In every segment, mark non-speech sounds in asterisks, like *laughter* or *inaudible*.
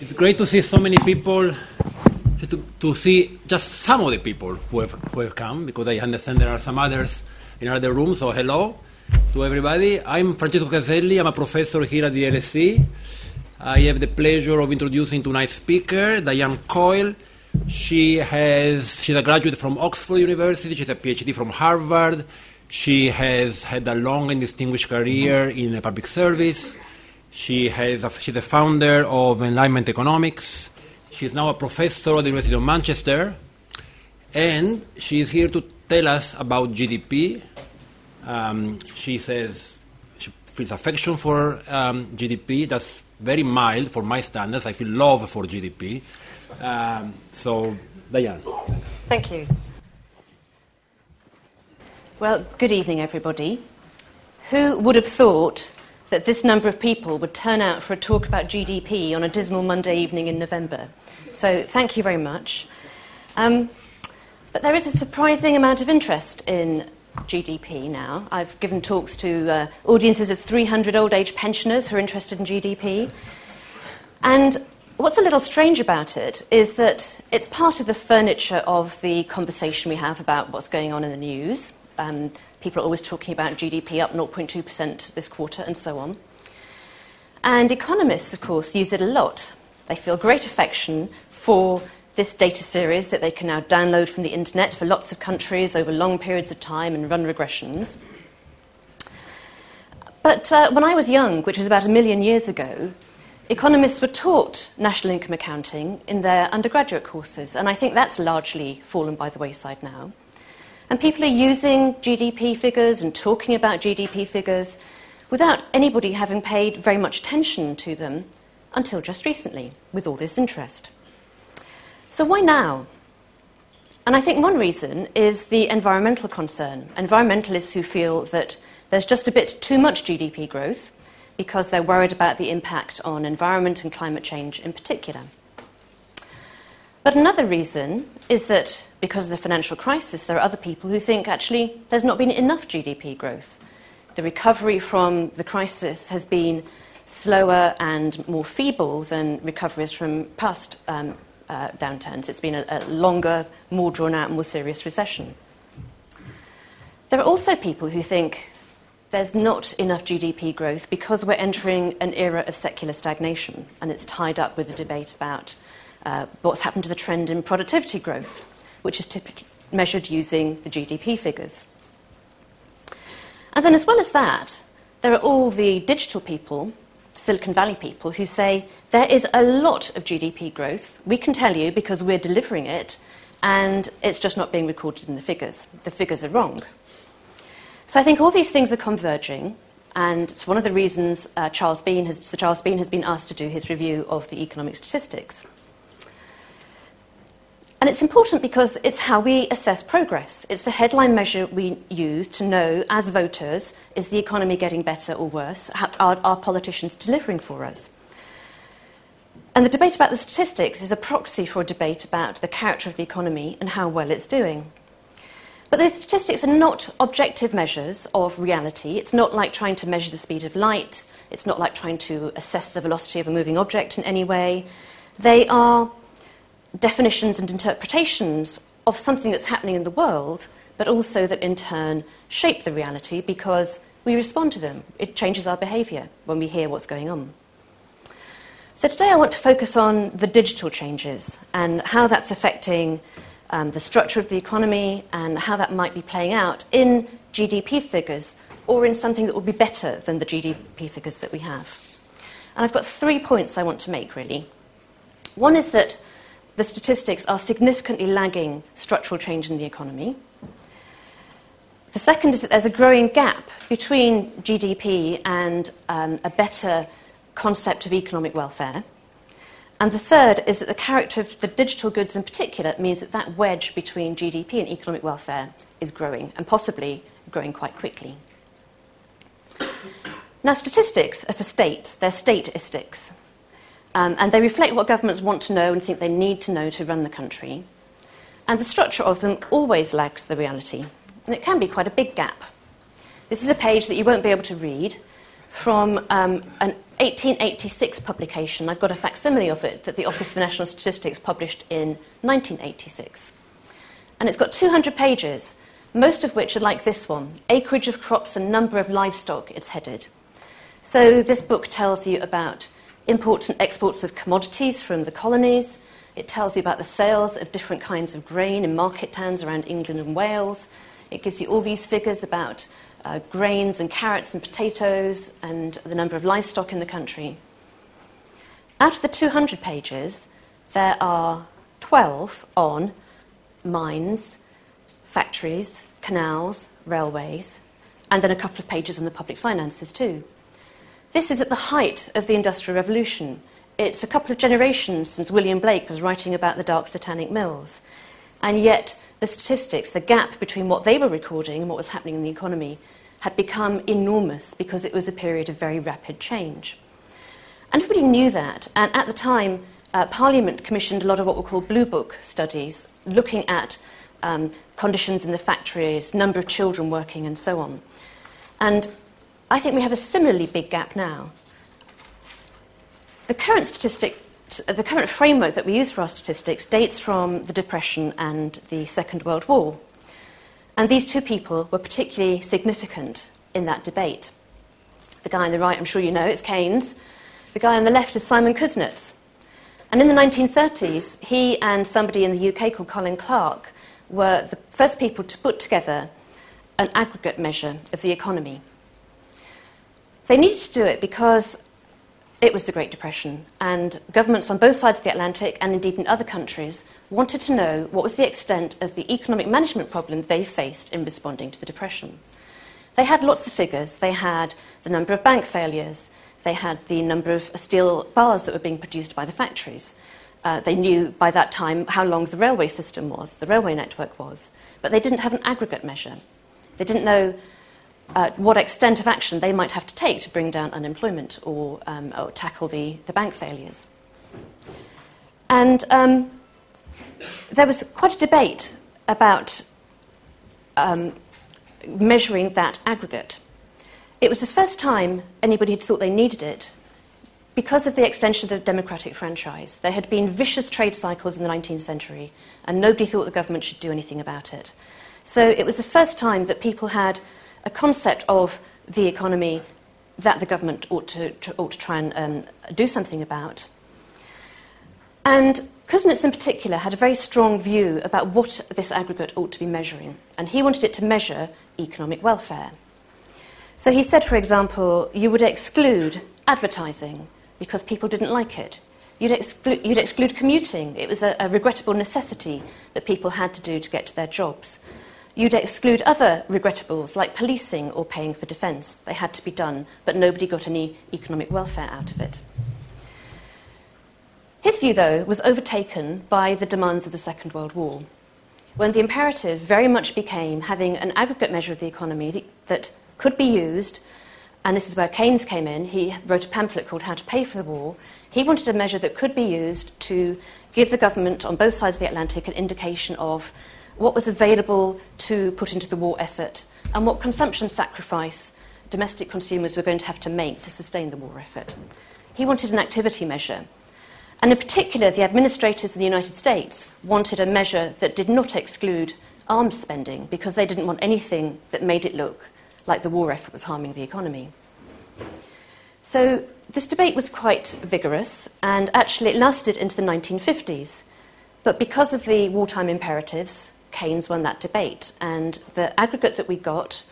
It's great to see so many people, to, to see just some of the people who have, who have come, because I understand there are some others in other rooms. So, hello to everybody. I'm Francesco Caselli. I'm a professor here at the LSE. I have the pleasure of introducing tonight's speaker, Diane Coyle. She has she's a graduate from Oxford University. She's a PhD from Harvard. She has had a long and distinguished career in public service. She has a, she's the founder of Enlightenment Economics. She is now a professor at the University of Manchester, and she is here to tell us about GDP. Um, she says she feels affection for um, GDP. That's very mild for my standards. I feel love for GDP. Um, so, Diane. Thank you. Well, good evening, everybody. Who would have thought that this number of people would turn out for a talk about GDP on a dismal Monday evening in November? So, thank you very much. Um, but there is a surprising amount of interest in GDP now. I've given talks to uh, audiences of 300 old age pensioners who are interested in GDP. And what's a little strange about it is that it's part of the furniture of the conversation we have about what's going on in the news. Um, people are always talking about GDP up 0.2% this quarter and so on. And economists, of course, use it a lot. They feel great affection for this data series that they can now download from the internet for lots of countries over long periods of time and run regressions. But uh, when I was young, which was about a million years ago, economists were taught national income accounting in their undergraduate courses, and I think that's largely fallen by the wayside now. And people are using GDP figures and talking about GDP figures without anybody having paid very much attention to them until just recently, with all this interest. So, why now? And I think one reason is the environmental concern. Environmentalists who feel that there's just a bit too much GDP growth because they're worried about the impact on environment and climate change in particular. But another reason is that because of the financial crisis, there are other people who think actually there's not been enough GDP growth. The recovery from the crisis has been slower and more feeble than recoveries from past um, uh, downturns. It's been a, a longer, more drawn out, more serious recession. There are also people who think there's not enough GDP growth because we're entering an era of secular stagnation, and it's tied up with the debate about uh, what's happened to the trend in productivity growth, which is typically measured using the GDP figures. And then, as well as that, there are all the digital people Silicon Valley people who say there is a lot of GDP growth. We can tell you because we're delivering it, and it's just not being recorded in the figures. The figures are wrong. So I think all these things are converging, and it's one of the reasons uh, Charles Bean has, Sir Charles Bean has been asked to do his review of the economic statistics. And it's important because it's how we assess progress. It's the headline measure we use to know, as voters, is the economy getting better or worse? Are, are politicians delivering for us? And the debate about the statistics is a proxy for a debate about the character of the economy and how well it's doing. But those statistics are not objective measures of reality. It's not like trying to measure the speed of light. It's not like trying to assess the velocity of a moving object in any way. They are definitions and interpretations of something that's happening in the world, but also that in turn shape the reality because we respond to them. It changes our behaviour when we hear what's going on. So today I want to focus on the digital changes and how that's affecting um, the structure of the economy and how that might be playing out in GDP figures or in something that will be better than the GDP figures that we have. And I've got three points I want to make really. One is that the statistics are significantly lagging structural change in the economy. The second is that there's a growing gap between GDP and um, a better concept of economic welfare. And the third is that the character of the digital goods in particular means that that wedge between GDP and economic welfare is growing, and possibly growing quite quickly. Now, statistics are for states, they're statistics. Um, and they reflect what governments want to know and think they need to know to run the country. And the structure of them always lags the reality. And it can be quite a big gap. This is a page that you won't be able to read from um, an 1886 publication. I've got a facsimile of it that the Office for National Statistics published in 1986. And it's got 200 pages, most of which are like this one acreage of crops and number of livestock, it's headed. So this book tells you about imports and exports of commodities from the colonies. It tells you about the sales of different kinds of grain in market towns around England and Wales. It gives you all these figures about uh, grains and carrots and potatoes and the number of livestock in the country. Out of the 200 pages, there are 12 on mines, factories, canals, railways, and then a couple of pages on the public finances too. This is at the height of the Industrial Revolution. It's a couple of generations since William Blake was writing about the dark satanic mills. And yet, the statistics, the gap between what they were recording and what was happening in the economy, had become enormous because it was a period of very rapid change. And everybody knew that. And at the time, uh, Parliament commissioned a lot of what were called Blue Book studies, looking at um, conditions in the factories, number of children working, and so on. And I think we have a similarly big gap now. The current statistic, the current framework that we use for our statistics dates from the Depression and the Second World War. And these two people were particularly significant in that debate. The guy on the right, I'm sure you know, it's Keynes. The guy on the left is Simon Kuznets. And in the 1930s, he and somebody in the UK called Colin Clark were the first people to put together an aggregate measure of the economy. They needed to do it because it was the Great Depression, and governments on both sides of the Atlantic, and indeed in other countries, wanted to know what was the extent of the economic management problem they faced in responding to the Depression. They had lots of figures. They had the number of bank failures, they had the number of steel bars that were being produced by the factories. Uh, they knew by that time how long the railway system was, the railway network was, but they didn't have an aggregate measure. They didn't know uh, what extent of action they might have to take to bring down unemployment or, um, or tackle the, the bank failures. And um, there was quite a debate about um, measuring that aggregate. It was the first time anybody had thought they needed it because of the extension of the democratic franchise. There had been vicious trade cycles in the 19th century, and nobody thought the government should do anything about it. So it was the first time that people had a concept of the economy that the government ought to, to ought to try and um, do something about. And Kuznets, in particular, had a very strong view about what this aggregate ought to be measuring, and he wanted it to measure economic welfare. So he said, for example, you would exclude advertising because people didn't like it. You'd, exclu- you'd exclude commuting. It was a, a regrettable necessity that people had to do to get to their jobs. You'd exclude other regrettables like policing or paying for defence. They had to be done, but nobody got any economic welfare out of it. His view, though, was overtaken by the demands of the Second World War, when the imperative very much became having an aggregate measure of the economy that could be used, and this is where Keynes came in. He wrote a pamphlet called How to Pay for the War. He wanted a measure that could be used to give the government on both sides of the Atlantic an indication of what was available to put into the war effort, and what consumption sacrifice domestic consumers were going to have to make to sustain the war effort. He wanted an activity measure. And in particular, the administrators in the United States wanted a measure that did not exclude arms spending because they didn't want anything that made it look like the war effort was harming the economy. So this debate was quite vigorous, and actually it lasted into the 1950s. But because of the wartime imperatives, Keynes won that debate. And the aggregate that we got,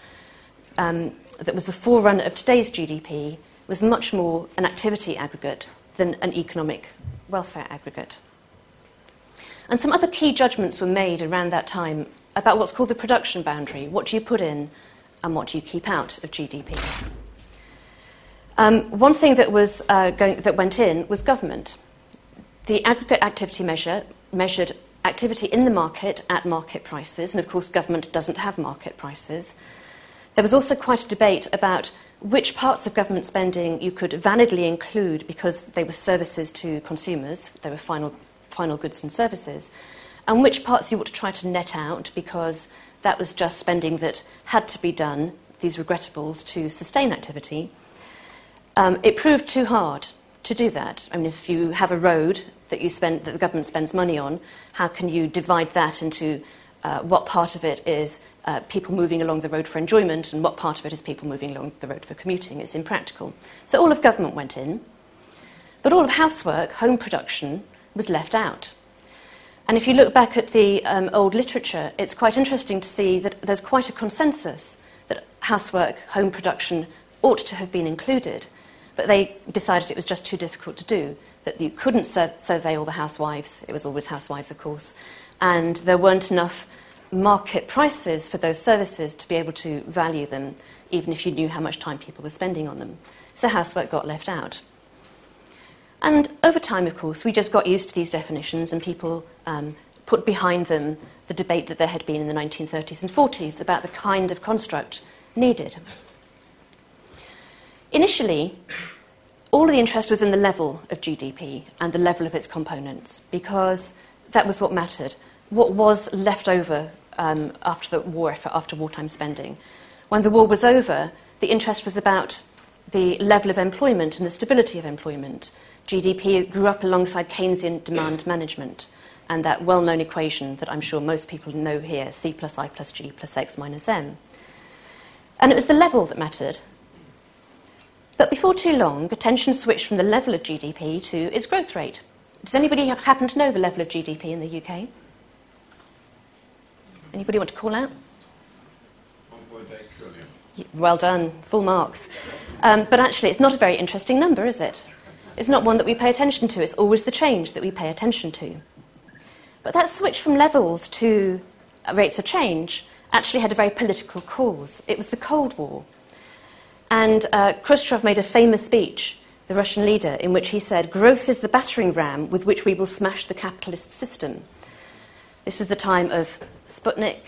um, that was the forerunner of today's GDP, was much more an activity aggregate than an economic welfare aggregate. And some other key judgments were made around that time about what's called the production boundary what do you put in and what do you keep out of GDP. Um, one thing that, was, uh, going, that went in was government. The aggregate activity measure measured activity in the market at market prices, and of course, government doesn't have market prices. There was also quite a debate about which parts of government spending you could validly include because they were services to consumers, they were final, final goods and services, and which parts you ought to try to net out because that was just spending that had to be done, these regrettables, to sustain activity. Um, it proved too hard to do that. I mean, if you have a road that, you spend, that the government spends money on, how can you divide that into uh, what part of it is uh, people moving along the road for enjoyment and what part of it is people moving along the road for commuting? It's impractical. So all of government went in, but all of housework, home production, was left out. And if you look back at the um, old literature, it's quite interesting to see that there's quite a consensus that housework, home production ought to have been included, but they decided it was just too difficult to do, that you couldn't sur- survey all the housewives, it was always housewives, of course, and there weren't enough market prices for those services to be able to value them, even if you knew how much time people were spending on them. So housework got left out. And over time, of course, we just got used to these definitions, and people um, put behind them the debate that there had been in the 1930s and 40s about the kind of construct needed. Initially, all of the interest was in the level of GDP and the level of its components, because that was what mattered. What was left over um, after the war effort, after wartime spending? When the war was over, the interest was about the level of employment and the stability of employment. GDP grew up alongside Keynesian demand management and that well known equation that I'm sure most people know here C plus I plus G plus X minus M. And it was the level that mattered. But before too long, attention switched from the level of GDP to its growth rate. Does anybody happen to know the level of GDP in the UK? Anybody want to call out? 1.8 trillion. Well done, full marks. Um, but actually, it's not a very interesting number, is it? It's not one that we pay attention to. It's always the change that we pay attention to. But that switch from levels to rates of change actually had a very political cause. It was the Cold War. And uh, Khrushchev made a famous speech, the Russian leader, in which he said, Growth is the battering ram with which we will smash the capitalist system. This was the time of Sputnik,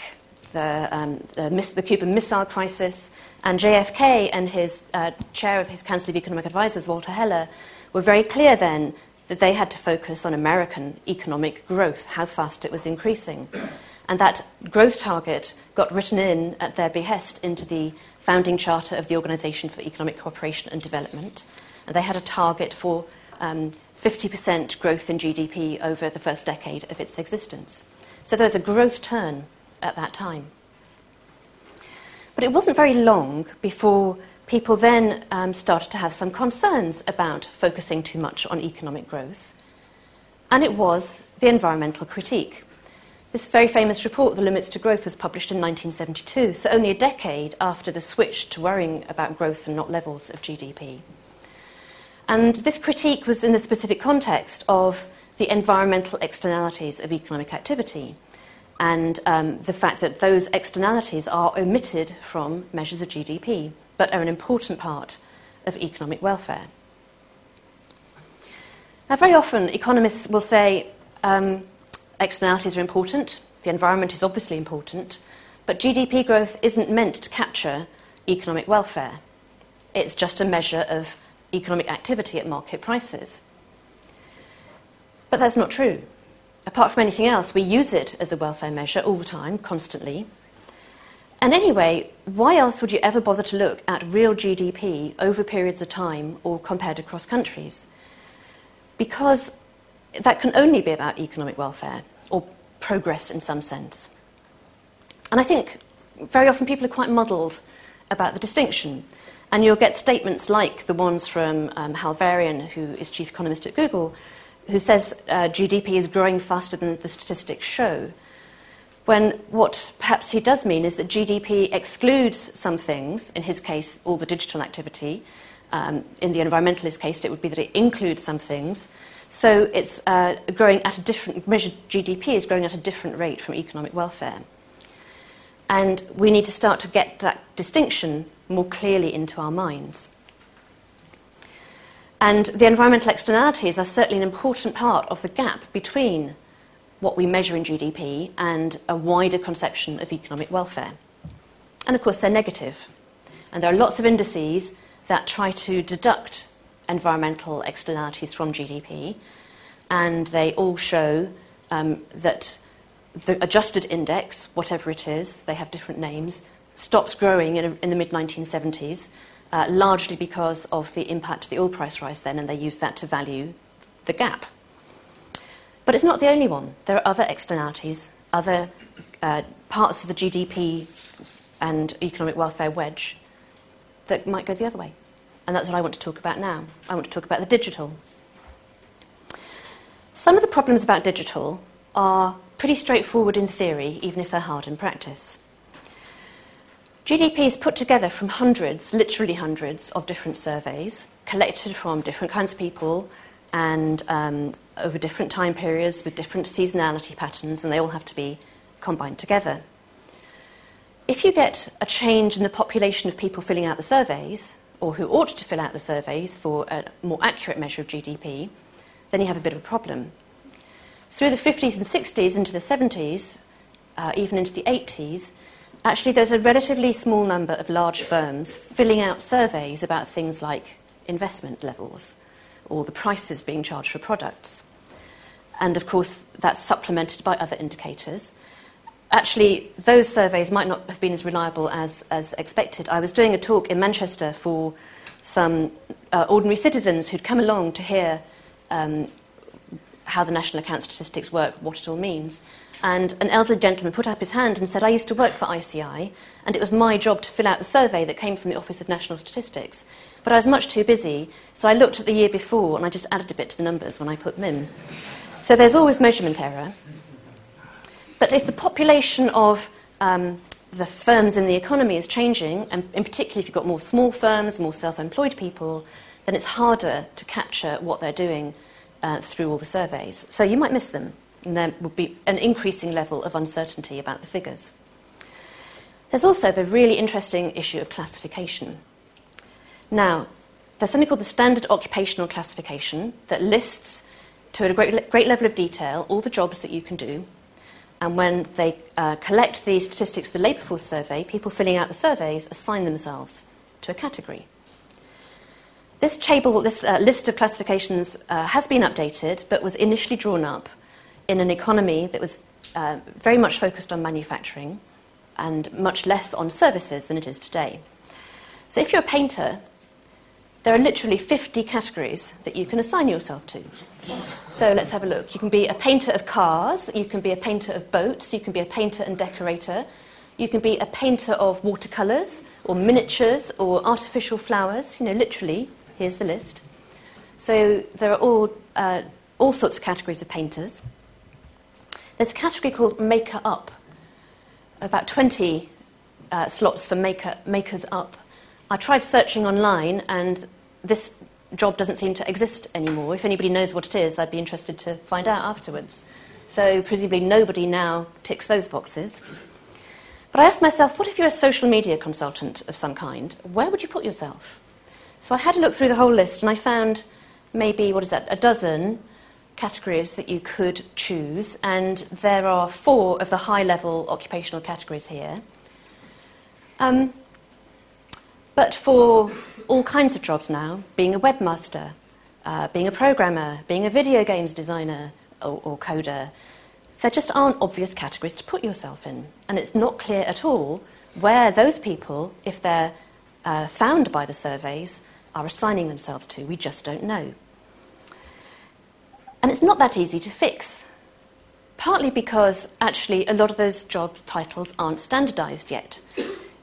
the, um, the, the Cuban Missile Crisis, and JFK and his uh, chair of his Council of Economic Advisers, Walter Heller, were very clear then that they had to focus on American economic growth, how fast it was increasing. And that growth target got written in at their behest into the founding charter of the Organization for Economic Cooperation and Development. And they had a target for um, 50% growth in GDP over the first decade of its existence. So there was a growth turn at that time. But it wasn't very long before people then um, started to have some concerns about focusing too much on economic growth. And it was the environmental critique. This very famous report, The Limits to Growth, was published in 1972, so only a decade after the switch to worrying about growth and not levels of GDP. And this critique was in the specific context of the environmental externalities of economic activity and um, the fact that those externalities are omitted from measures of GDP but are an important part of economic welfare. Now, very often economists will say um, externalities are important, the environment is obviously important, but GDP growth isn't meant to capture economic welfare. It's just a measure of economic activity at market prices. But that's not true. Apart from anything else, we use it as a welfare measure all the time, constantly, and anyway, why else would you ever bother to look at real GDP over periods of time or compared across countries? Because that can only be about economic welfare or progress in some sense. And I think very often people are quite muddled about the distinction. And you'll get statements like the ones from um, Hal Varian, who is chief economist at Google, who says uh, GDP is growing faster than the statistics show when what perhaps he does mean is that GDP excludes some things, in his case, all the digital activity. Um, in the environmentalist case, it would be that it includes some things. So it's uh, growing at a different, measured GDP is growing at a different rate from economic welfare. And we need to start to get that distinction more clearly into our minds. And the environmental externalities are certainly an important part of the gap between what we measure in GDP and a wider conception of economic welfare. And of course, they're negative. And there are lots of indices that try to deduct environmental externalities from GDP, and they all show um, that the adjusted index, whatever it is, they have different names, stops growing in, in the mid 1970s uh, largely because of the impact of the oil price rise then, and they use that to value the gap. But it's not the only one. There are other externalities, other uh, parts of the GDP and economic welfare wedge that might go the other way. And that's what I want to talk about now. I want to talk about the digital. Some of the problems about digital are pretty straightforward in theory, even if they're hard in practice. GDP is put together from hundreds, literally hundreds, of different surveys collected from different kinds of people and um, over different time periods with different seasonality patterns, and they all have to be combined together. If you get a change in the population of people filling out the surveys, or who ought to fill out the surveys for a more accurate measure of GDP, then you have a bit of a problem. Through the 50s and 60s into the 70s, uh, even into the 80s, actually there's a relatively small number of large firms filling out surveys about things like investment levels or the prices being charged for products. And of course, that's supplemented by other indicators. Actually, those surveys might not have been as reliable as, as expected. I was doing a talk in Manchester for some uh, ordinary citizens who'd come along to hear um, how the National Account Statistics work, what it all means. And an elderly gentleman put up his hand and said, I used to work for ICI, and it was my job to fill out the survey that came from the Office of National Statistics. But I was much too busy, so I looked at the year before and I just added a bit to the numbers when I put them in. So there's always measurement error. But if the population of um, the firms in the economy is changing, and in particular if you've got more small firms, more self employed people, then it's harder to capture what they're doing uh, through all the surveys. So you might miss them, and there would be an increasing level of uncertainty about the figures. There's also the really interesting issue of classification. Now, there's something called the Standard Occupational Classification that lists to a great, great level of detail all the jobs that you can do. And when they uh, collect the statistics of the Labour Force survey, people filling out the surveys assign themselves to a category. This table, this uh, list of classifications uh, has been updated, but was initially drawn up in an economy that was uh, very much focused on manufacturing and much less on services than it is today. So if you're a painter, there are literally 50 categories that you can assign yourself to. So let's have a look. You can be a painter of cars, you can be a painter of boats, you can be a painter and decorator, you can be a painter of watercolours or miniatures or artificial flowers, you know, literally Here's the list. So there are all, uh, all sorts of categories of painters. There's a category called Maker Up, about 20 uh, slots for maker, Makers Up. I tried searching online, and this job doesn't seem to exist anymore. If anybody knows what it is, I'd be interested to find out afterwards. So, presumably, nobody now ticks those boxes. But I asked myself, what if you're a social media consultant of some kind? Where would you put yourself? So I had a look through the whole list and I found maybe, what is that, a dozen categories that you could choose, and there are four of the high level occupational categories here. Um, but for all kinds of jobs now, being a webmaster, uh, being a programmer, being a video games designer or, or coder, there just aren't obvious categories to put yourself in. And it's not clear at all where those people, if they're uh, found by the surveys, are assigning themselves to. We just don't know. And it's not that easy to fix, partly because actually a lot of those job titles aren't standardized yet.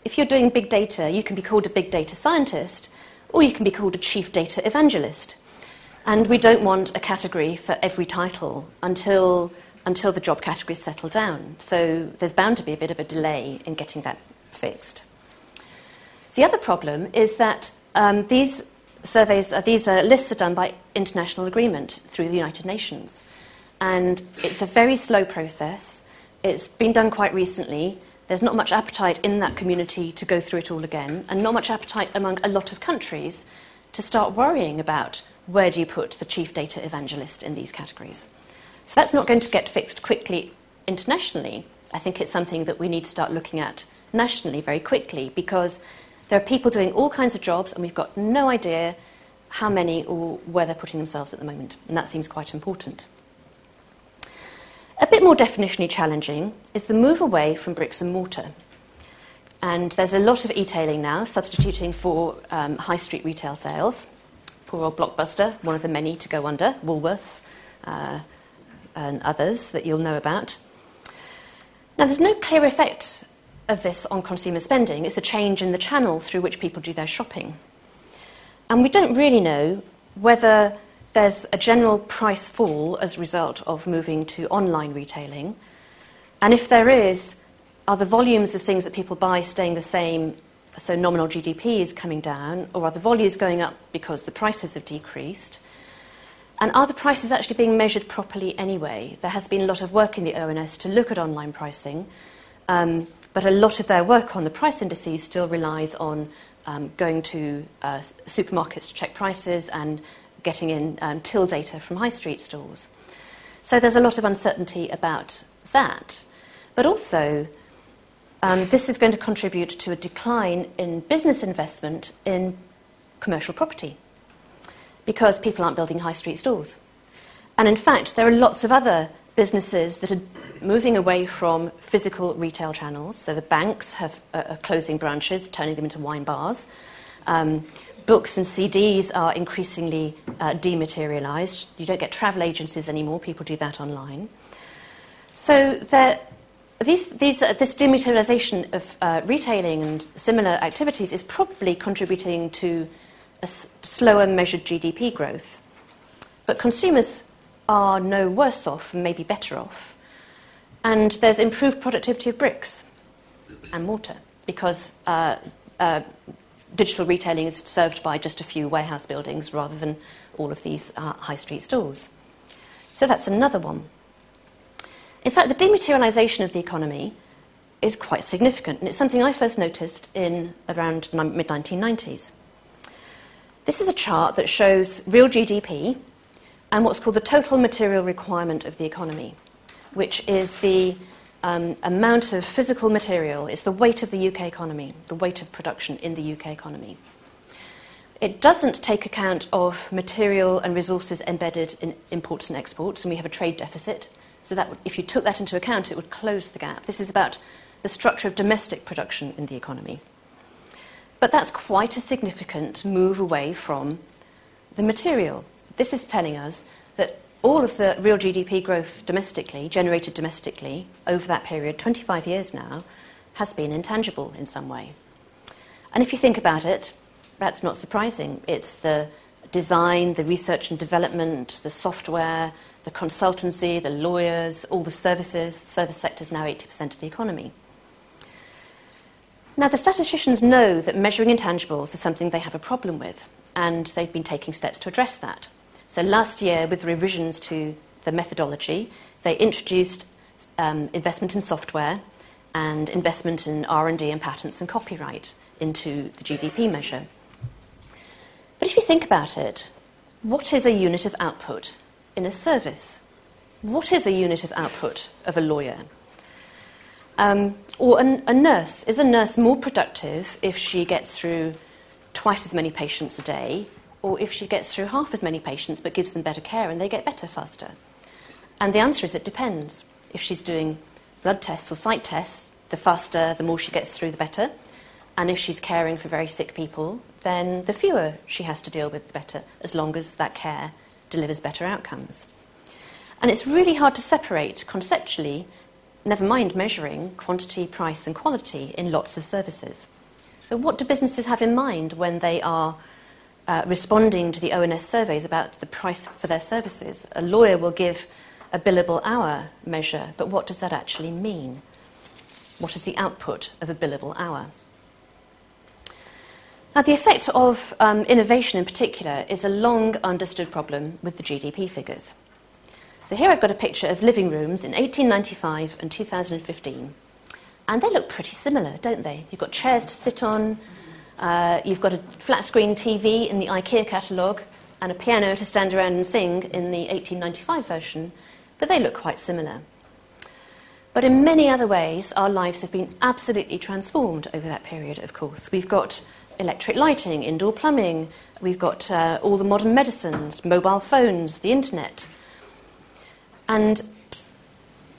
If you're doing big data, you can be called a big data scientist, or you can be called a chief data evangelist. And we don't want a category for every title until, until the job categories settle down. So there's bound to be a bit of a delay in getting that fixed. The other problem is that um, these surveys, uh, these uh, lists are done by international agreement through the United Nations. And it's a very slow process. It's been done quite recently. There's not much appetite in that community to go through it all again, and not much appetite among a lot of countries to start worrying about where do you put the chief data evangelist in these categories. So that's not going to get fixed quickly internationally. I think it's something that we need to start looking at nationally very quickly because there are people doing all kinds of jobs, and we've got no idea how many or where they're putting themselves at the moment, and that seems quite important. A bit more definitionally challenging is the move away from bricks and mortar. And there's a lot of e-tailing now, substituting for um, high street retail sales. Poor old Blockbuster, one of the many to go under, Woolworths, uh, and others that you'll know about. Now, there's no clear effect of this on consumer spending. It's a change in the channel through which people do their shopping. And we don't really know whether there's a general price fall as a result of moving to online retailing. And if there is, are the volumes of things that people buy staying the same, so nominal GDP is coming down, or are the volumes going up because the prices have decreased? And are the prices actually being measured properly anyway? There has been a lot of work in the ONS to look at online pricing, um, but a lot of their work on the price indices still relies on um, going to uh, supermarkets to check prices and getting in um, till data from high street stores. So there's a lot of uncertainty about that. But also, um, this is going to contribute to a decline in business investment in commercial property because people aren't building high street stores. And in fact, there are lots of other businesses that are moving away from physical retail channels. So the banks have, uh, are closing branches, turning them into wine bars. Um, books and CDs are increasingly uh, dematerialized. You don't get travel agencies anymore, people do that online. So these, these, uh, this dematerialization of uh, retailing and similar activities is probably contributing to a s- slower measured GDP growth. But consumers are no worse off, maybe better off. And there's improved productivity of bricks and mortar because uh, uh, digital retailing is served by just a few warehouse buildings rather than all of these uh, high street stores. So that's another one. In fact, the dematerialization of the economy is quite significant, and it's something I first noticed in around mid 1990s. This is a chart that shows real GDP and what's called the total material requirement of the economy, which is the um, amount of physical material, it's the weight of the UK economy, the weight of production in the UK economy. It doesn't take account of material and resources embedded in imports and exports, and we have a trade deficit. So that if you took that into account, it would close the gap. This is about the structure of domestic production in the economy. But that's quite a significant move away from the material. This is telling us that all of the real GDP growth domestically, generated domestically, over that period, 25 years now, has been intangible in some way. And if you think about it, that's not surprising. It's the design, the research and development, the software, the consultancy, the lawyers, all the services. The service sector is now 80% of the economy. Now, the statisticians know that measuring intangibles is something they have a problem with, and they've been taking steps to address that. So, last year, with revisions to the methodology, they introduced um, investment in software and investment in R&D and patents and copyright into the GDP measure. But if you think about it, what is a unit of output in a service? What is a unit of output of a lawyer? Um, or a, a nurse. Is a nurse more productive if she gets through twice as many patients a day, or if she gets through half as many patients but gives them better care and they get better faster? And the answer is it depends. If she's doing blood tests or sight tests, the faster, the more she gets through, the better. And if she's caring for very sick people, then the fewer she has to deal with, the better, as long as that care delivers better outcomes. And it's really hard to separate conceptually, never mind measuring, quantity, price, and quality in lots of services. So, what do businesses have in mind when they are uh, responding to the ONS surveys about the price for their services? A lawyer will give a billable hour measure, but what does that actually mean? What is the output of a billable hour? Now, the effect of um, innovation in particular is a long understood problem with the GDP figures. So, here I've got a picture of living rooms in 1895 and 2015. And they look pretty similar, don't they? You've got chairs to sit on, uh, you've got a flat screen TV in the IKEA catalogue, and a piano to stand around and sing in the 1895 version, but they look quite similar. But in many other ways, our lives have been absolutely transformed over that period, of course. We've got electric lighting, indoor plumbing, we've got uh, all the modern medicines, mobile phones, the internet. And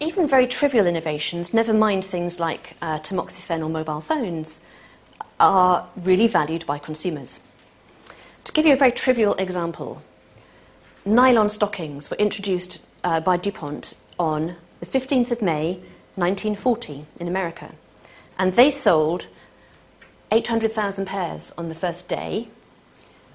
even very trivial innovations, never mind things like uh, tamoxifen or mobile phones, are really valued by consumers. To give you a very trivial example, nylon stockings were introduced uh, by DuPont on the 15th of May 1940 in America. And they sold 800,000 pairs on the first day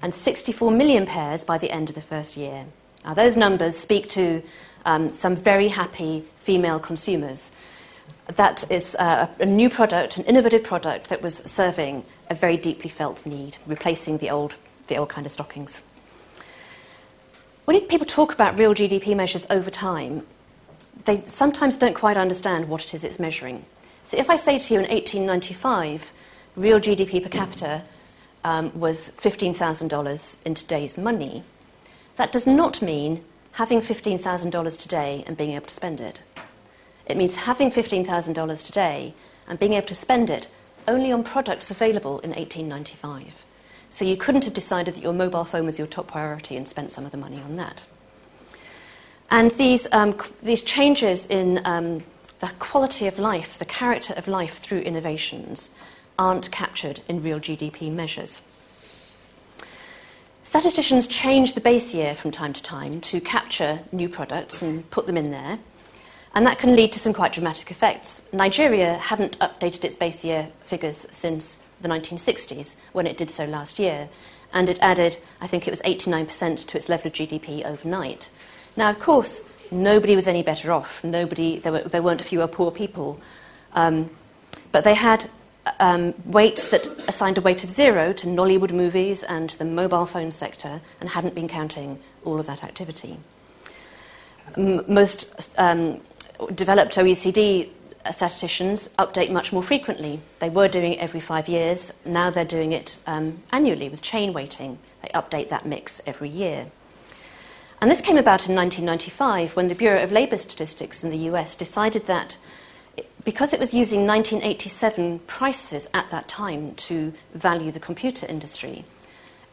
and 64 million pairs by the end of the first year. Now, those numbers speak to um, some very happy female consumers. That is uh, a new product, an innovative product that was serving a very deeply felt need, replacing the old, the old kind of stockings. When people talk about real GDP measures over time, they sometimes don't quite understand what it is it's measuring. So if I say to you in 1895, real GDP per capita um, was $15,000 in today's money, that does not mean having $15,000 today and being able to spend it. It means having $15,000 today and being able to spend it only on products available in 1895. So you couldn't have decided that your mobile phone was your top priority and spent some of the money on that. And these, um, these changes in um, the quality of life, the character of life through innovations, aren't captured in real GDP measures. Statisticians change the base year from time to time to capture new products and put them in there, and that can lead to some quite dramatic effects. Nigeria hadn't updated its base year figures since the 1960s, when it did so last year, and it added, I think it was 89% to its level of GDP overnight. Now, of course, nobody was any better off. Nobody, there, were, there weren't fewer poor people. Um, but they had um, weights that assigned a weight of zero to Nollywood movies and the mobile phone sector and hadn't been counting all of that activity. M- most um, developed OECD statisticians update much more frequently. They were doing it every five years, now they're doing it um, annually with chain weighting. They update that mix every year. And this came about in 1995 when the Bureau of Labor Statistics in the US decided that because it was using 1987 prices at that time to value the computer industry,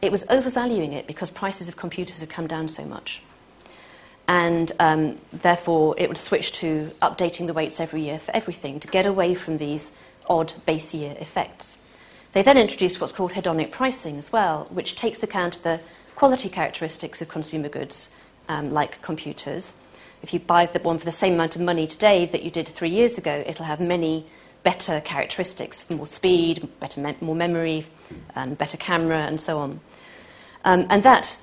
it was overvaluing it because prices of computers had come down so much. And um, therefore, it would switch to updating the weights every year for everything to get away from these odd base year effects. They then introduced what's called hedonic pricing as well, which takes account of the quality characteristics of consumer goods, um, like computers, if you buy the one for the same amount of money today that you did three years ago, it'll have many better characteristics, more speed, better me- more memory, um, better camera, and so on. Um, and that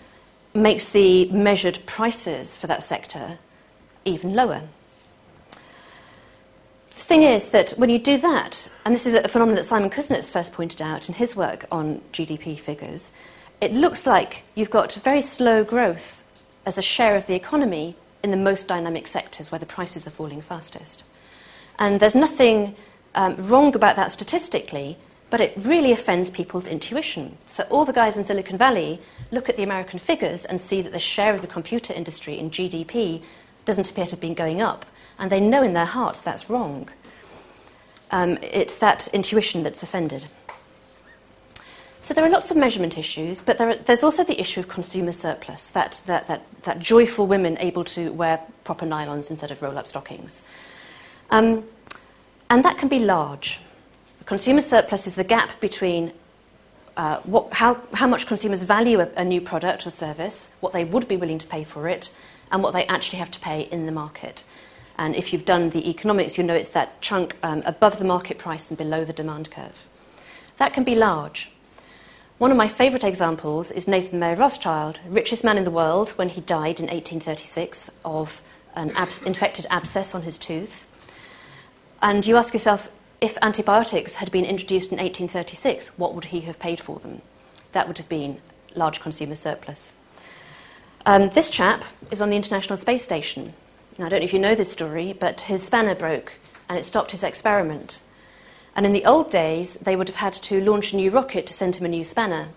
makes the measured prices for that sector even lower. The thing is that when you do that, and this is a phenomenon that Simon Kuznets first pointed out in his work on GDP figures, it looks like you've got very slow growth as a share of the economy in the most dynamic sectors where the prices are falling fastest. And there's nothing um, wrong about that statistically, but it really offends people's intuition. So, all the guys in Silicon Valley look at the American figures and see that the share of the computer industry in GDP doesn't appear to have been going up, and they know in their hearts that's wrong. Um, it's that intuition that's offended. So there are lots of measurement issues, but are, there's also the issue of consumer surplus, that, that, that, that, joyful women able to wear proper nylons instead of roll up stockings. Um, and that can be large. Consumer surplus is the gap between uh, what, how, how much consumers value a, a new product or service, what they would be willing to pay for it, and what they actually have to pay in the market. And if you've done the economics, you know it's that chunk um, above the market price and below the demand curve. That can be large. One of my favourite examples is Nathan Mayer Rothschild, richest man in the world when he died in 1836 of an ab- infected abscess on his tooth. And you ask yourself, if antibiotics had been introduced in 1836, what would he have paid for them? That would have been large consumer surplus. Um, this chap is on the International Space Station. Now, I don't know if you know this story, but his spanner broke and it stopped his experiment. And in the old days, they would have had to launch a new rocket to send him a new spanner,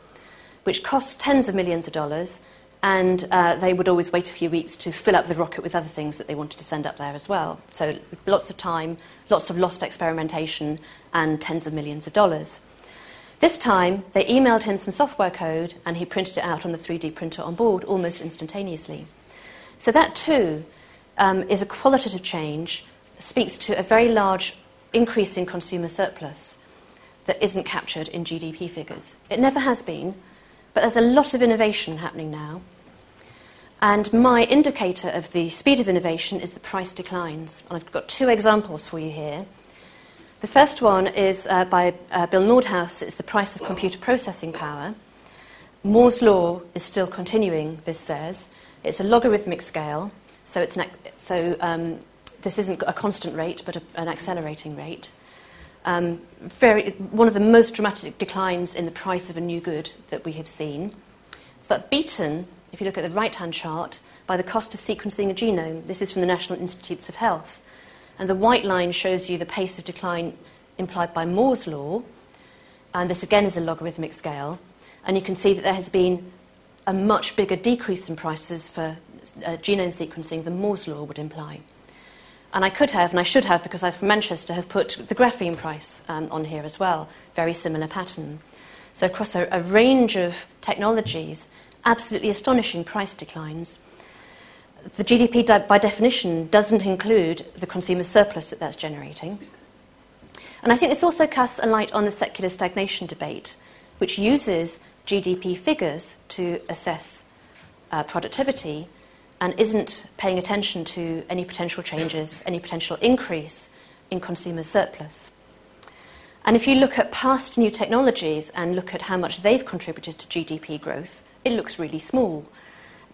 which costs tens of millions of dollars. And uh, they would always wait a few weeks to fill up the rocket with other things that they wanted to send up there as well. So lots of time, lots of lost experimentation, and tens of millions of dollars. This time, they emailed him some software code, and he printed it out on the 3D printer on board almost instantaneously. So that too um, is a qualitative change speaks to a very large increase in consumer surplus that isn't captured in GDP figures. It never has been, but there's a lot of innovation happening now. And my indicator of the speed of innovation is the price declines. And I've got two examples for you here. The first one is uh, by uh, Bill Nordhaus. It's the price of computer processing power. Moore's law is still continuing, this says. It's a logarithmic scale, so, it's an, so um, this isn't a constant rate, but a, an accelerating rate. Um, very, one of the most dramatic declines in the price of a new good that we have seen. But beaten, if you look at the right hand chart, by the cost of sequencing a genome. This is from the National Institutes of Health. And the white line shows you the pace of decline implied by Moore's law. And this again is a logarithmic scale. And you can see that there has been a much bigger decrease in prices for uh, genome sequencing than Moore's law would imply. And I could have, and I should have, because I'm from Manchester, have put the graphene price um, on here as well. Very similar pattern. So across a, a range of technologies, absolutely astonishing price declines. The GDP, di- by definition, doesn't include the consumer surplus that that's generating. And I think this also casts a light on the secular stagnation debate, which uses GDP figures to assess uh, productivity and isn't paying attention to any potential changes, any potential increase in consumer surplus. And if you look at past new technologies and look at how much they've contributed to GDP growth, it looks really small.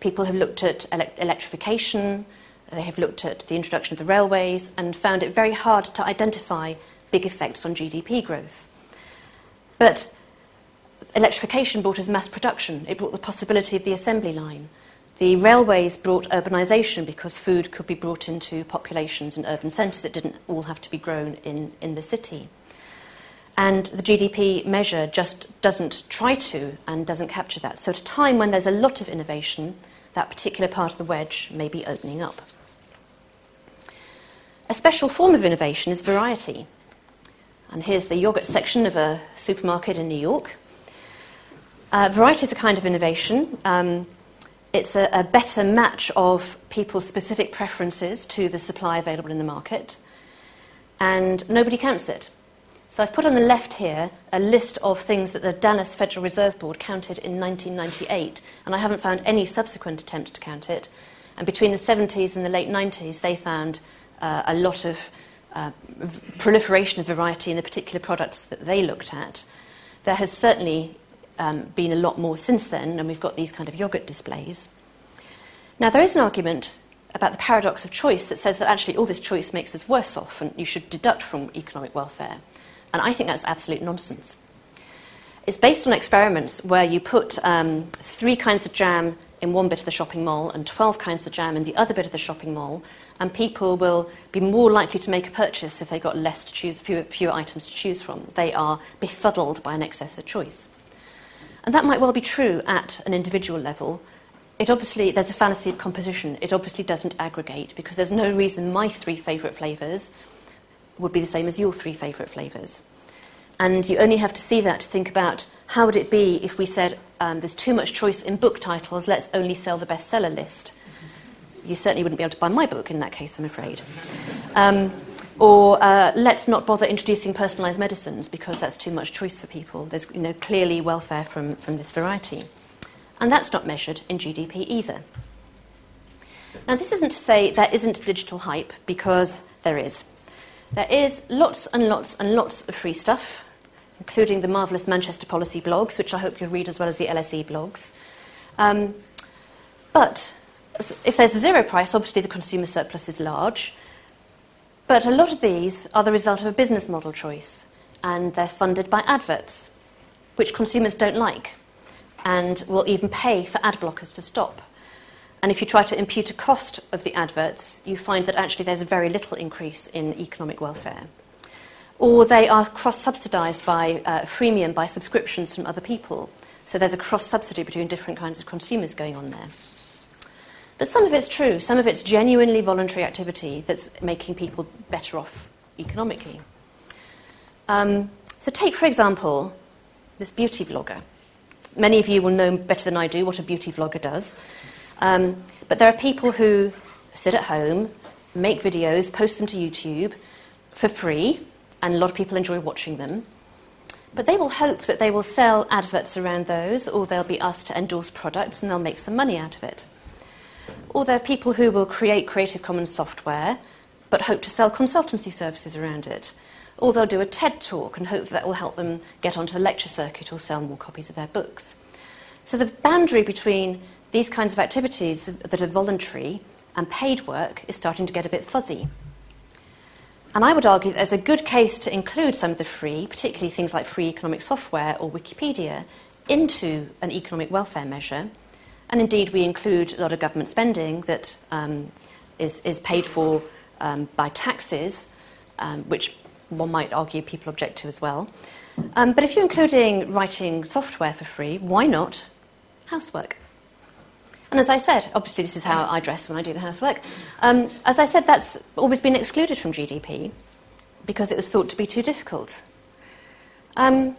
People have looked at ele- electrification, they have looked at the introduction of the railways, and found it very hard to identify big effects on GDP growth. But electrification brought us mass production, it brought the possibility of the assembly line. The railways brought urbanisation because food could be brought into populations in urban centres. It didn't all have to be grown in, in the city. And the GDP measure just doesn't try to and doesn't capture that. So, at a time when there's a lot of innovation, that particular part of the wedge may be opening up. A special form of innovation is variety. And here's the yogurt section of a supermarket in New York. Uh, variety is a kind of innovation. Um, it's a, a better match of people's specific preferences to the supply available in the market, and nobody counts it. So I've put on the left here a list of things that the Dallas Federal Reserve Board counted in 1998, and I haven't found any subsequent attempt to count it. And between the 70s and the late 90s, they found uh, a lot of uh, proliferation of variety in the particular products that they looked at. There has certainly um, been a lot more since then, and we've got these kind of yogurt displays. Now, there is an argument about the paradox of choice that says that actually all this choice makes us worse off and you should deduct from economic welfare. And I think that's absolute nonsense. It's based on experiments where you put um, three kinds of jam in one bit of the shopping mall and 12 kinds of jam in the other bit of the shopping mall, and people will be more likely to make a purchase if they've got less to choose, fewer, fewer items to choose from. They are befuddled by an excess of choice. And that might well be true at an individual level. It obviously, there's a fallacy of composition. It obviously doesn't aggregate because there's no reason my three favourite flavours would be the same as your three favourite flavours. And you only have to see that to think about how would it be if we said um, there's too much choice in book titles, let's only sell the bestseller list. You certainly wouldn't be able to buy my book in that case, I'm afraid. Um, or uh, let's not bother introducing personalised medicines because that's too much choice for people. There's you know, clearly welfare from, from this variety. And that's not measured in GDP either. Now, this isn't to say there isn't digital hype, because there is. There is lots and lots and lots of free stuff, including the marvellous Manchester Policy blogs, which I hope you'll read as well as the LSE blogs. Um, but if there's a zero price, obviously the consumer surplus is large. But a lot of these are the result of a business model choice, and they're funded by adverts, which consumers don't like, and will even pay for ad blockers to stop. And if you try to impute a cost of the adverts, you find that actually there's a very little increase in economic welfare. Or they are cross subsidised by uh, freemium, by subscriptions from other people. So there's a cross subsidy between different kinds of consumers going on there. But some of it's true. Some of it's genuinely voluntary activity that's making people better off economically. Um, so, take, for example, this beauty vlogger. Many of you will know better than I do what a beauty vlogger does. Um, but there are people who sit at home, make videos, post them to YouTube for free, and a lot of people enjoy watching them. But they will hope that they will sell adverts around those, or they'll be asked to endorse products and they'll make some money out of it. Or there are people who will create Creative Commons software but hope to sell consultancy services around it. Or they'll do a TED talk and hope that that will help them get onto a lecture circuit or sell more copies of their books. So the boundary between these kinds of activities that are voluntary and paid work is starting to get a bit fuzzy. And I would argue that there's a good case to include some of the free, particularly things like free economic software or Wikipedia, into an economic welfare measure. And indeed, we include a lot of government spending that um, is is, paid for um, by taxes, um, which one might argue people object to as well. Um, but if you're including writing software for free, why not housework? And as I said, obviously, this is how I dress when I do the housework. Um, as I said, that's always been excluded from GDP because it was thought to be too difficult. Um,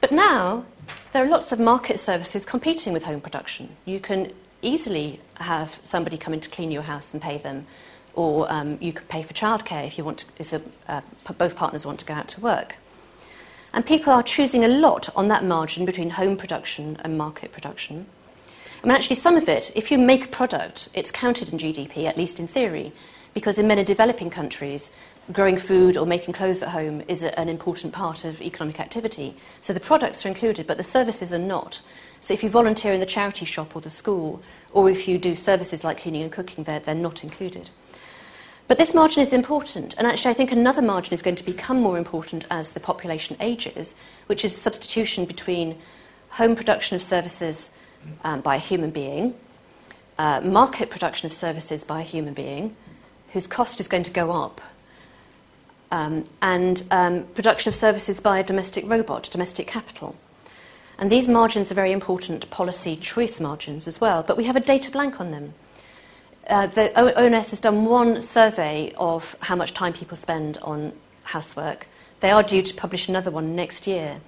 but now, there are lots of market services competing with home production. You can easily have somebody come in to clean your house and pay them, or um, you can pay for childcare if, you want to, if a, uh, both partners want to go out to work. And people are choosing a lot on that margin between home production and market production. Mean, actually, some of it, if you make a product, it's counted in GDP, at least in theory, because in many developing countries, growing food or making clothes at home is a, an important part of economic activity. So the products are included, but the services are not. So if you volunteer in the charity shop or the school, or if you do services like cleaning and cooking, they're, they're not included. But this margin is important, and actually, I think another margin is going to become more important as the population ages, which is substitution between home production of services um, by a human being, uh, market production of services by a human being, whose cost is going to go up, um, and um, production of services by a domestic robot, domestic capital. And these margins are very important policy choice margins as well, but we have a data blank on them. Uh, the ONS has done one survey of how much time people spend on housework. They are due to publish another one next year.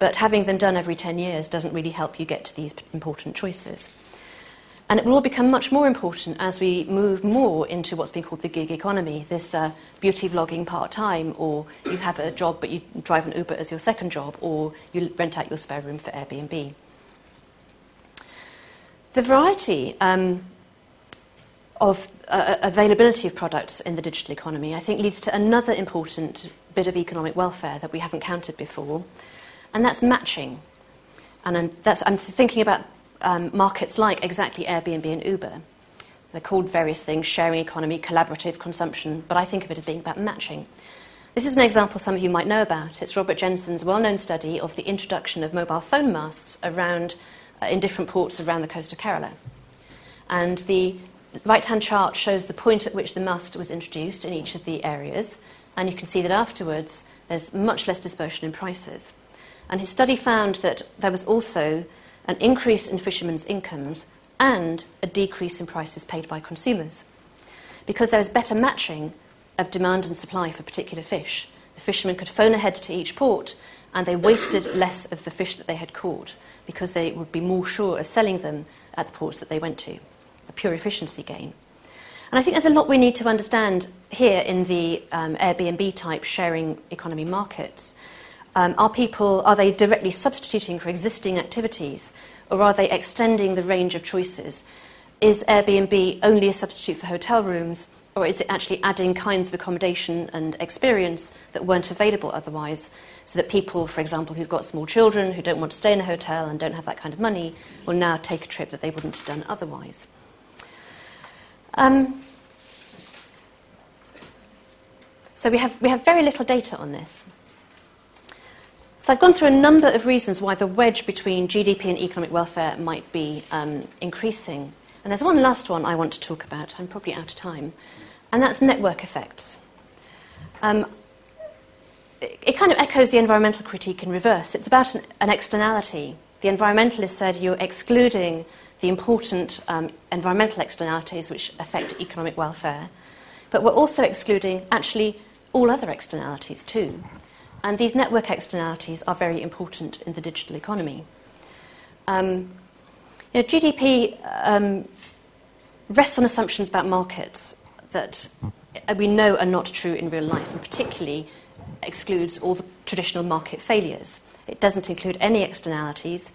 But having them done every 10 years doesn't really help you get to these important choices. And it will all become much more important as we move more into what's being called the gig economy, this uh, beauty vlogging part time, or you have a job but you drive an Uber as your second job, or you rent out your spare room for Airbnb. The variety um, of uh, uh availability of products in the digital economy, I think, leads to another important bit of economic welfare that we haven't counted before, and that's matching. And I'm, I'm thinking about um, markets like exactly Airbnb and Uber. They're called various things sharing economy, collaborative consumption, but I think of it as being about matching. This is an example some of you might know about. It's Robert Jensen's well known study of the introduction of mobile phone masts around, uh, in different ports around the coast of Kerala. And the right hand chart shows the point at which the mast was introduced in each of the areas, and you can see that afterwards there's much less dispersion in prices. And his study found that there was also an increase in fishermen's incomes and a decrease in prices paid by consumers. Because there was better matching of demand and supply for particular fish, the fishermen could phone ahead to each port and they wasted less of the fish that they had caught because they would be more sure of selling them at the ports that they went to. A pure efficiency gain. And I think there's a lot we need to understand here in the um, Airbnb type sharing economy markets um, are people, are they directly substituting for existing activities or are they extending the range of choices? Is Airbnb only a substitute for hotel rooms or is it actually adding kinds of accommodation and experience that weren't available otherwise? So that people, for example, who've got small children who don't want to stay in a hotel and don't have that kind of money will now take a trip that they wouldn't have done otherwise. Um, so we have, we have very little data on this. So I've gone through a number of reasons why the wedge between GDP and economic welfare might be um, increasing. And there's one last one I want to talk about. I'm probably out of time. And that's network effects. Um, it, kind of echoes the environmental critique in reverse. It's about an, an externality. The environmentalist said you're excluding the important um, environmental externalities which affect economic welfare. But we're also excluding actually all other externalities too. And these network externalities are very important in the digital economy. Um, you know, GDP um, rests on assumptions about markets. that we know are not true in real life, and particularly excludes all the traditional market failures. It doesn't include any externalities.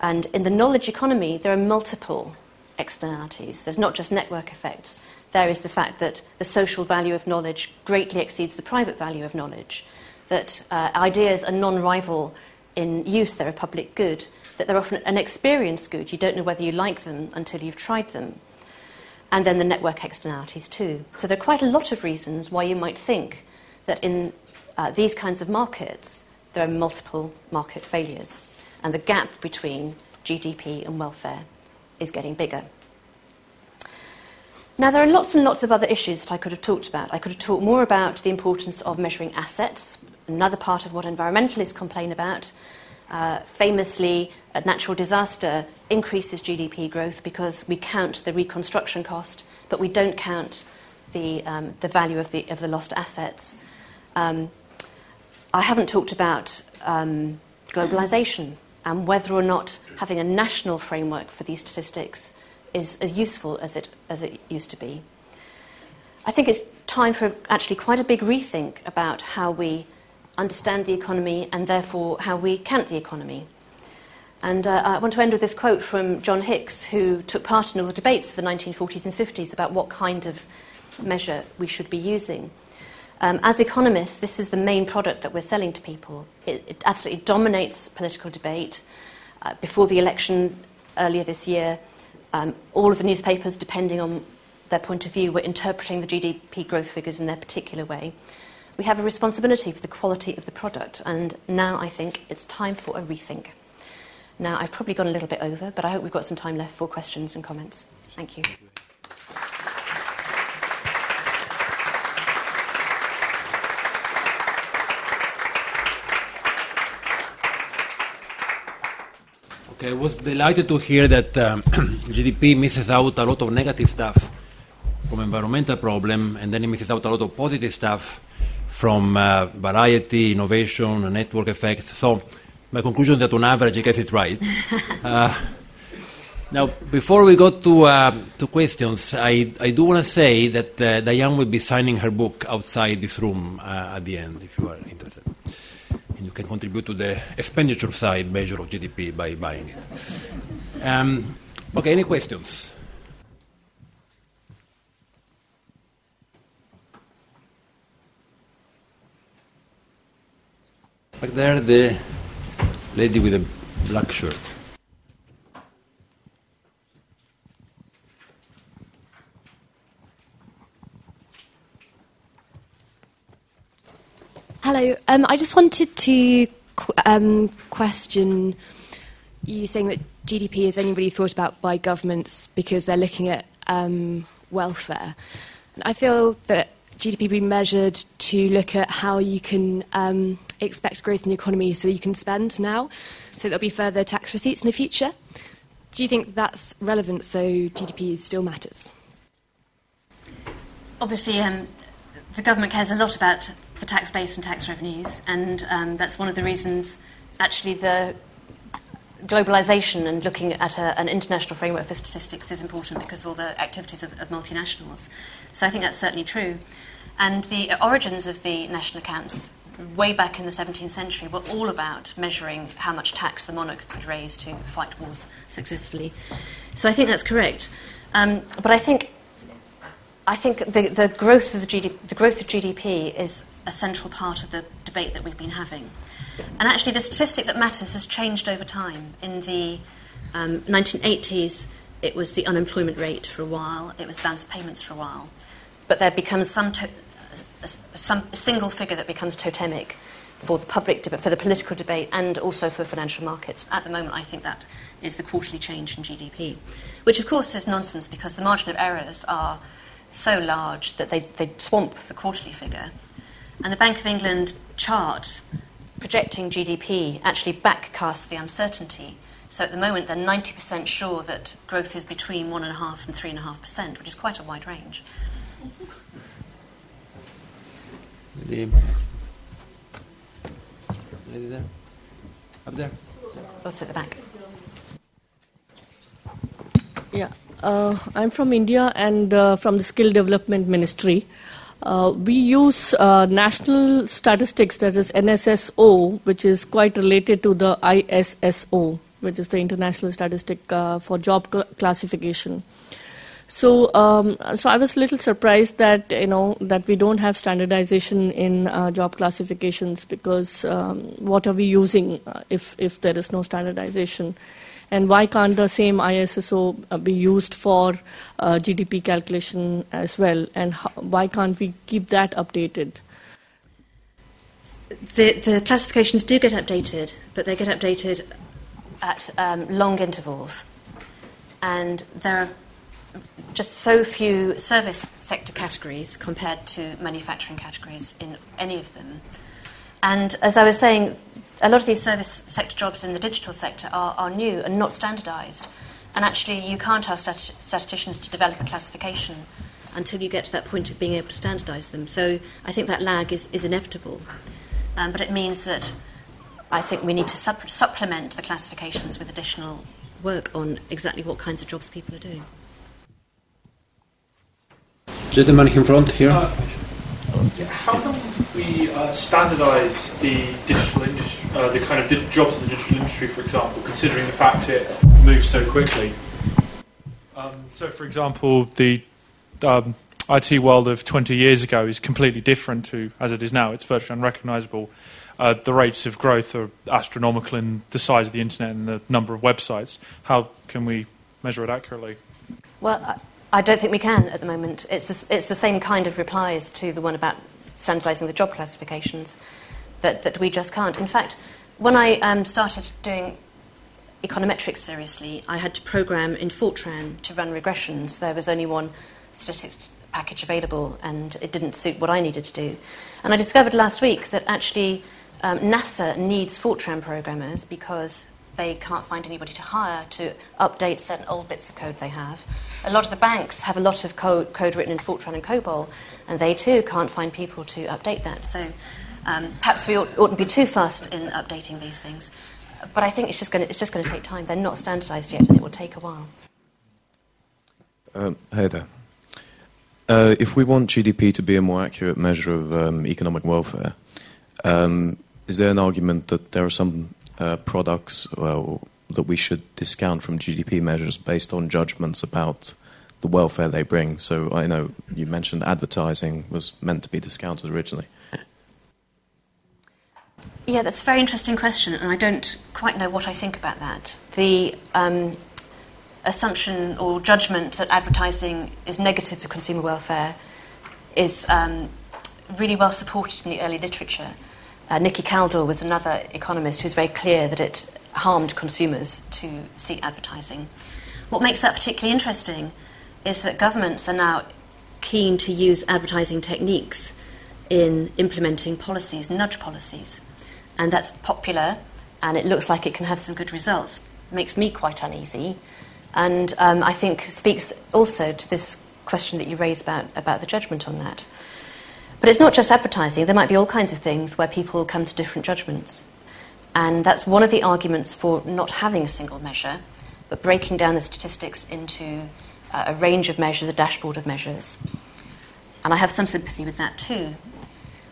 And in the knowledge economy, there are multiple externalities. There's not just network effects. There is the fact that the social value of knowledge greatly exceeds the private value of knowledge, that uh, ideas are non rival in use, they're a public good, that they're often an experience good. You don't know whether you like them until you've tried them. And then the network externalities, too. So there are quite a lot of reasons why you might think that in uh, these kinds of markets, there are multiple market failures, and the gap between GDP and welfare is getting bigger. Now, there are lots and lots of other issues that I could have talked about. I could have talked more about the importance of measuring assets, another part of what environmentalists complain about. Uh, famously, a natural disaster increases GDP growth because we count the reconstruction cost, but we don't count the, um, the value of the, of the lost assets. Um, I haven't talked about um, globalization and whether or not having a national framework for these statistics is as useful as it, as it used to be. I think it's time for actually quite a big rethink about how we understand the economy and therefore how we count the economy. And uh, I want to end with this quote from John Hicks, who took part in all the debates of the 1940s and 50s about what kind of measure we should be using. Um, as economists, this is the main product that we're selling to people. It, it absolutely dominates political debate. Uh, before the election earlier this year, um, all of the newspapers, depending on their point of view, were interpreting the GDP growth figures in their particular way. We have a responsibility for the quality of the product, and now I think it's time for a rethink. Now, I've probably gone a little bit over, but I hope we've got some time left for questions and comments. Thank you. Okay, I was delighted to hear that um, *clears throat* GDP misses out a lot of negative stuff from environmental problem, and then it misses out a lot of positive stuff from uh, variety, innovation, network effects. So my conclusion is that on average, I guess it's right. *laughs* uh, now, before we go to, uh, to questions, I, I do want to say that uh, Diane will be signing her book outside this room uh, at the end, if you are interested and you can contribute to the expenditure side measure of GDP by buying it. Um, okay, any questions? Back there, the lady with the black shirt. Hello. Um, I just wanted to um, question you saying that GDP is only really thought about by governments because they're looking at um, welfare. And I feel that GDP be measured to look at how you can um, expect growth in the economy so you can spend now, so there'll be further tax receipts in the future. Do you think that's relevant so GDP still matters? Obviously, um, the government cares a lot about the tax base and tax revenues, and um, that's one of the reasons actually the globalization and looking at a, an international framework for statistics is important because of all the activities of, of, multinationals. So I think that's certainly true. And the origins of the national accounts, way back in the 17th century, were all about measuring how much tax the monarch could raise to fight wars successfully. So I think that's correct. Um, but I think I think the, the, growth of the, GDP, the growth of GDP is a central part of the debate that we've been having. And actually, the statistic that matters has changed over time. In the um, 1980s, it was the unemployment rate for a while, it was balance payments for a while. But there becomes some, to- some single figure that becomes totemic for the public for the political debate, and also for financial markets. At the moment, I think that is the quarterly change in GDP, which of course is nonsense because the margin of errors are so large that they, they swamp the quarterly figure. And the Bank of England chart projecting GDP actually backcasts the uncertainty. So at the moment, they're 90% sure that growth is between 1.5 and 3.5%, which is quite a wide range. Lady, lady there? Up there? Both at the back. Yeah. Uh, I'm from India and uh, from the Skill Development Ministry. Uh, we use uh, national statistics, that is NSSO, which is quite related to the ISCO, which is the international statistic uh, for job cl- classification. So, um, so I was a little surprised that you know that we don't have standardization in uh, job classifications because um, what are we using uh, if if there is no standardization? And why can't the same ISCO uh, be used for uh, GDP calculation as well? And how, why can't we keep that updated? The, the classifications do get updated, but they get updated at um, long intervals. And there are just so few service sector categories compared to manufacturing categories in any of them. And as I was saying, a lot of these service sector jobs in the digital sector are, are new and not standardised. And actually, you can't ask stat- statisticians to develop a classification until you get to that point of being able to standardise them. So I think that lag is, is inevitable. Um, but it means that I think we need to sup- supplement the classifications with additional work on exactly what kinds of jobs people are doing. Gentleman in front here. Uh, how can we uh, standardise the digital industry, uh, the kind of di- jobs in the digital industry, for example, considering the fact it moves so quickly? Um, so, for example, the um, IT world of 20 years ago is completely different to as it is now. It's virtually unrecognisable. Uh, the rates of growth are astronomical in the size of the internet and the number of websites. How can we measure it accurately? Well, I- don't think we can at the moment. It's the, it's the same kind of replies to the one about standardising the job classifications that, that we just can't. In fact, when I um, started doing econometrics seriously, I had to program in Fortran to run regressions. There was only one statistics package available, and it didn't suit what I needed to do. And I discovered last week that actually um, NASA needs Fortran programmers because they can't find anybody to hire to update certain old bits of code they have. A lot of the banks have a lot of code, code written in Fortran and COBOL, and they too can't find people to update that. So um, perhaps we ought, oughtn't be too fast in updating these things. But I think it's just going to take time. They're not standardised yet, and it will take a while. Um, hey there. Uh, if we want GDP to be a more accurate measure of um, economic welfare, um, is there an argument that there are some uh, products that we should discount from GDP measures based on judgments about the welfare they bring? So I know you mentioned advertising was meant to be discounted originally. Yeah, that's a very interesting question, and I don't quite know what I think about that. The um, assumption or judgment that advertising is negative for consumer welfare is um, really well supported in the early literature. Uh, Nikki Kaldor was another economist who was very clear that it harmed consumers to see advertising. What makes that particularly interesting is that governments are now keen to use advertising techniques in implementing policies, nudge policies. And that's popular, and it looks like it can have some good results. Makes me quite uneasy, and um, I think speaks also to this question that you raised about, about the judgment on that. But it's not just advertising, there might be all kinds of things where people come to different judgments. And that's one of the arguments for not having a single measure, but breaking down the statistics into uh, a range of measures, a dashboard of measures. And I have some sympathy with that too.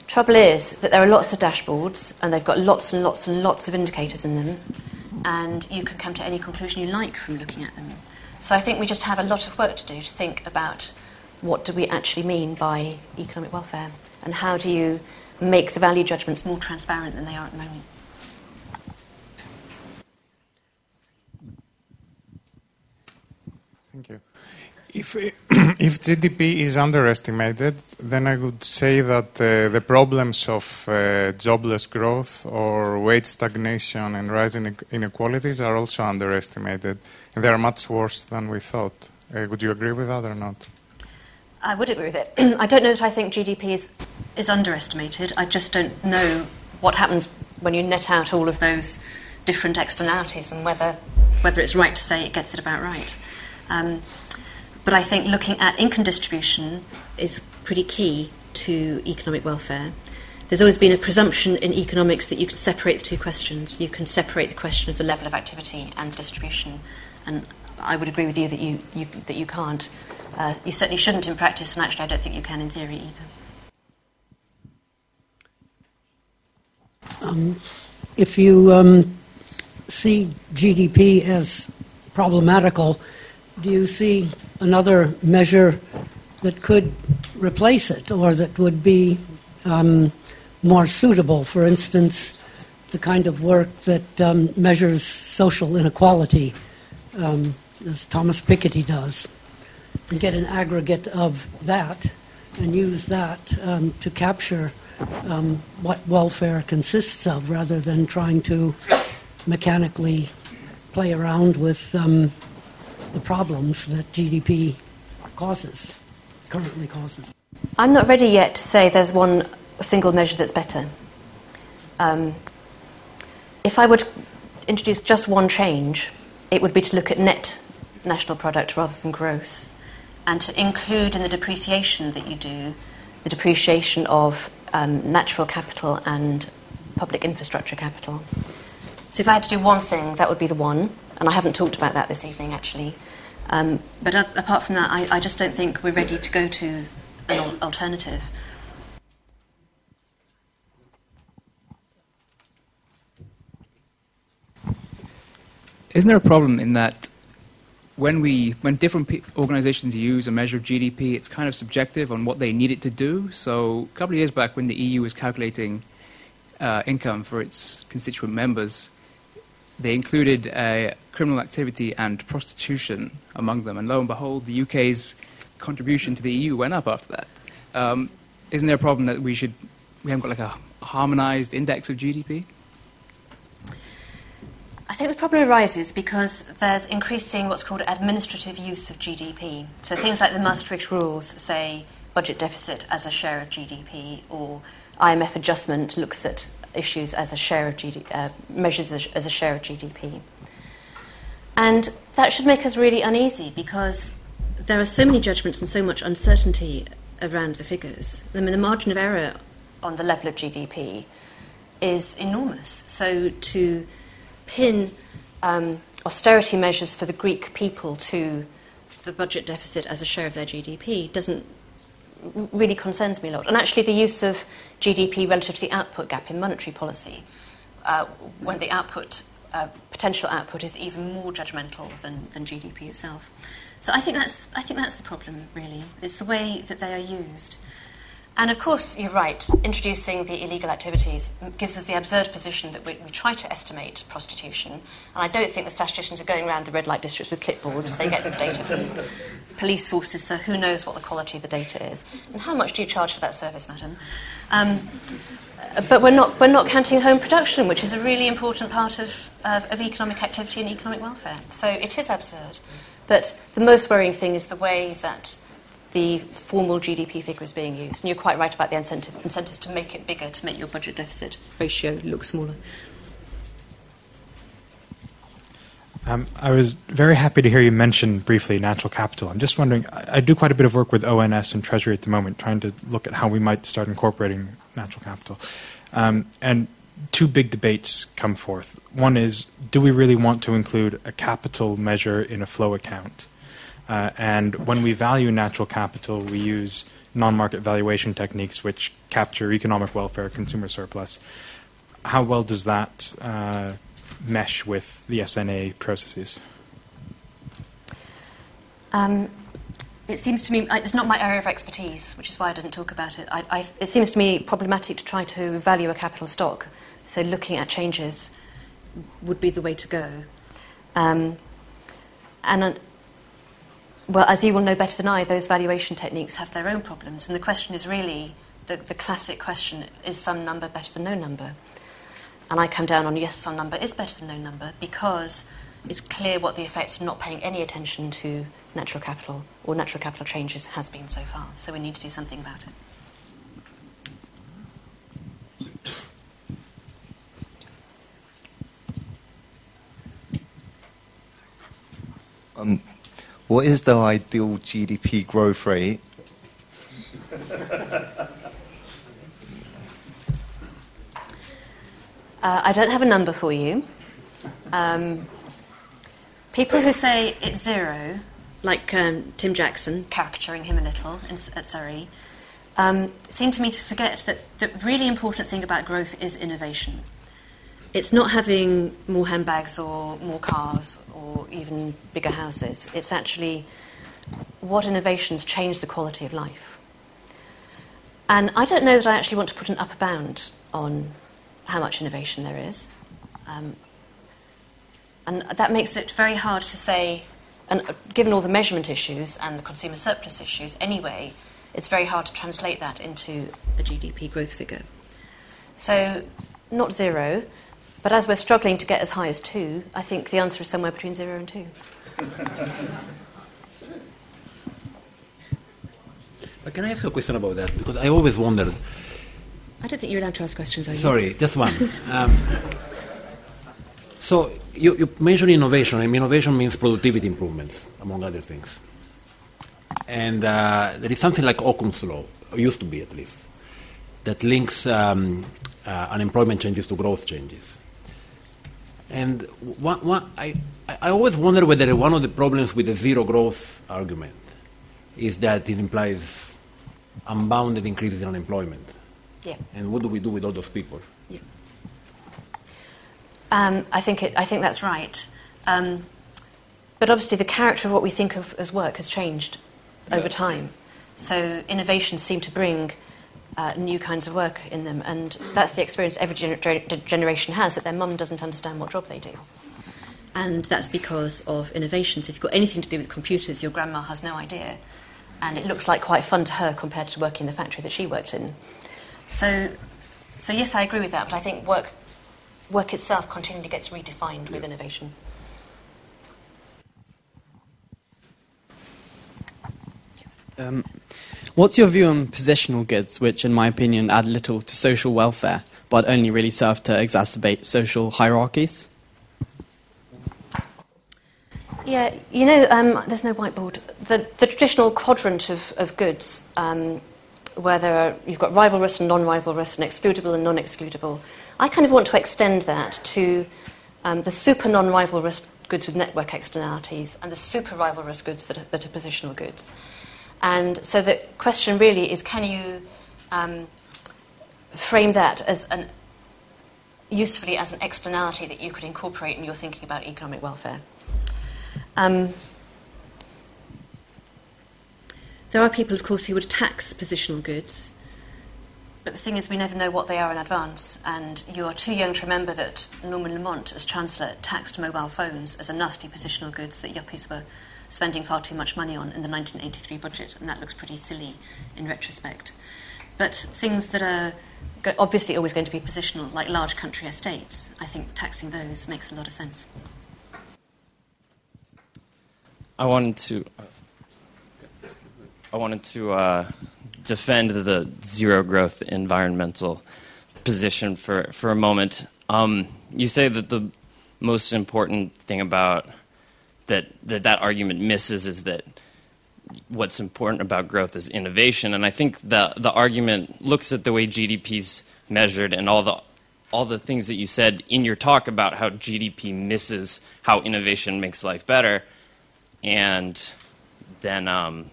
Trouble is that there are lots of dashboards, and they've got lots and lots and lots of indicators in them, and you can come to any conclusion you like from looking at them. So I think we just have a lot of work to do to think about what do we actually mean by economic welfare, and how do you make the value judgments more transparent than they are at the moment. Thank you. If, *clears throat* if GDP is underestimated, then I would say that uh, the problems of uh, jobless growth or wage stagnation and rising inequalities are also underestimated, and they are much worse than we thought. Uh, would you agree with that or not? I would agree with it. *clears throat* I don't know that I think GDP is, is underestimated. I just don't know what happens when you net out all of those different externalities and whether, whether it's right to say it gets it about right. Um, but I think looking at income distribution is pretty key to economic welfare. There's always been a presumption in economics that you can separate the two questions. You can separate the question of the level of activity and the distribution. And I would agree with you that you, you that you can't. Uh, you certainly shouldn't in practice, and actually, I don't think you can in theory either. Um, if you um, see GDP as problematical, do you see another measure that could replace it or that would be um, more suitable? For instance, the kind of work that um, measures social inequality, um, as Thomas Piketty does, get an aggregate of that and use that um, to capture um, what welfare consists of rather than trying to mechanically play around with um, the problems that GDP causes, currently causes. I'm not ready yet to say there's one single measure that's better. Um, if I would introduce just one change, it would be to look at net national product rather than gross, and to include in the depreciation that you do the depreciation of um, natural capital and public infrastructure capital. So if I had to do one thing, that would be the one, and I haven't talked about that this evening actually. Um, but apart from that, I, I, just don't think we're ready to go to an al- alternative. Isn't there a problem in that when we when different organizations use a measure of GDP, it's kind of subjective on what they need it to do. So a couple of years back, when the EU was calculating uh, income for its constituent members, they included uh, criminal activity and prostitution among them, and lo and behold, the UK's contribution to the EU went up after that. Um, isn't there a problem that we should we haven't got like a harmonized index of GDP? I think the problem arises because there's increasing what's called administrative use of GDP. So things like the Maastricht rules say budget deficit as a share of GDP, or IMF adjustment looks at issues as a share of GDP, uh, measures as, a share of GDP. And that should make us really uneasy because there are so many judgments and so much uncertainty around the figures. I mean, the margin of error on the level of GDP is enormous. So to pin um, austerity measures for the Greek people to the budget deficit as a share of their GDP doesn't really concerns me a lot. And actually, the use of GDP relative to the output gap in monetary policy, uh, when the output uh, potential output is even more judgmental than, than GDP itself. So I think that's I think that's the problem. Really, it's the way that they are used. And of course, you're right, introducing the illegal activities gives us the absurd position that we, we, try to estimate prostitution. And I don't think the statisticians are going around the red light districts with clipboards. They get the data from police forces, so who knows what the quality of the data is. And how much do you charge for that service, madam? Um, but we're not, we're not counting home production, which is a really important part of, of, of economic activity and economic welfare. So it is absurd. But the most worrying thing is the way that the formal GDP figure is being used. And you're quite right about the incentive, incentives to make it bigger, to make your budget deficit ratio look smaller. Um, I was very happy to hear you mention briefly natural capital. I'm just wondering, I, I, do quite a bit of work with ONS and Treasury at the moment, trying to look at how we might start incorporating natural capital. Um, and two big debates come forth. One is, do we really want to include a capital measure in a flow account? Uh, and when we value natural capital, we use non market valuation techniques which capture economic welfare, consumer surplus. How well does that uh, mesh with the SNA processes? Um, it seems to me it's not my area of expertise, which is why I didn't talk about it. I, I, it seems to me problematic to try to value a capital stock. So looking at changes would be the way to go. Um, and well, as you will know better than I, those valuation techniques have their own problems. And the question is really the, the classic question is some number better than no number? And I come down on yes, some number is better than no number because it's clear what the effect of not paying any attention to natural capital or natural capital changes has been so far. So we need to do something about it. Um, what is the ideal GDP growth rate? Uh, I don't have a number for you. Um, People who say it's zero, like um, Tim Jackson, caricaturing him a little in, at Surrey, um, seem to me to forget that the really important thing about growth is innovation. It's not having more handbags or more cars or even bigger houses. It's actually what innovations change the quality of life. And I don't know that I actually want to put an upper bound on how much innovation there is. Um, and that makes it very hard to say, and given all the measurement issues and the consumer surplus issues anyway, it's very hard to translate that into a GDP growth figure. So, not zero, but as we're struggling to get as high as two, I think the answer is somewhere between zero and two. *laughs* But can I ask a question about that? Because I always wondered. I don't think you're allowed to ask questions, are you? Sorry, just one. Um, so you, you mentioned innovation, and innovation means productivity improvements, among other things. And uh, there is something like Okun's law, or used to be at least, that links um, uh, unemployment changes to growth changes. And one, one, I, I always wonder whether one of the problems with the zero growth argument is that it implies unbounded increases in unemployment. Yeah. And what do we do with all those people? Yeah. Um, I, think it, I think that's right. Um, but obviously, the character of what we think of as work has changed over time. So innovations seem to bring uh, new kinds of work in them, and that's the experience every gener- gener- generation has that their mum doesn't understand what job they do. And that's because of innovations. If you've got anything to do with computers, your grandma has no idea, and it looks like quite fun to her compared to working in the factory that she worked in. So, so yes, I agree with that, but I think work, work itself continually gets redefined with innovation. Um, what's your view on positional goods, which, in my opinion, add little to social welfare, but only really serve to exacerbate social hierarchies? Yeah, you know, um, there's no whiteboard. The, the traditional quadrant of, of goods, um, where there are, you've got rivalrous and non-rivalrous and excludable and non-excludable, I kind of want to extend that to um, the super non-rivalrous goods with network externalities and the super rivalrous goods that are, that are positional goods. And so the question really is, can you um, frame that as an usefully as an externality that you could incorporate in your thinking about economic welfare? Um, there are people, of course, who would tax positional goods, but the thing is, we never know what they are in advance. And you are too young to remember that Norman Lamont, as Chancellor, taxed mobile phones as a nasty positional goods that yuppies were spending far too much money on in the 1983 budget, and that looks pretty silly in retrospect. But things that are go- obviously always going to be positional, like large country estates, I think taxing those makes a lot of sense. I wanted to. I wanted to uh, defend the zero growth environmental position for, for a moment. Um, you say that the most important thing about that, that that argument misses is that what's important about growth is innovation, and I think the the argument looks at the way GDP's measured and all the all the things that you said in your talk about how GDP misses how innovation makes life better, and then um,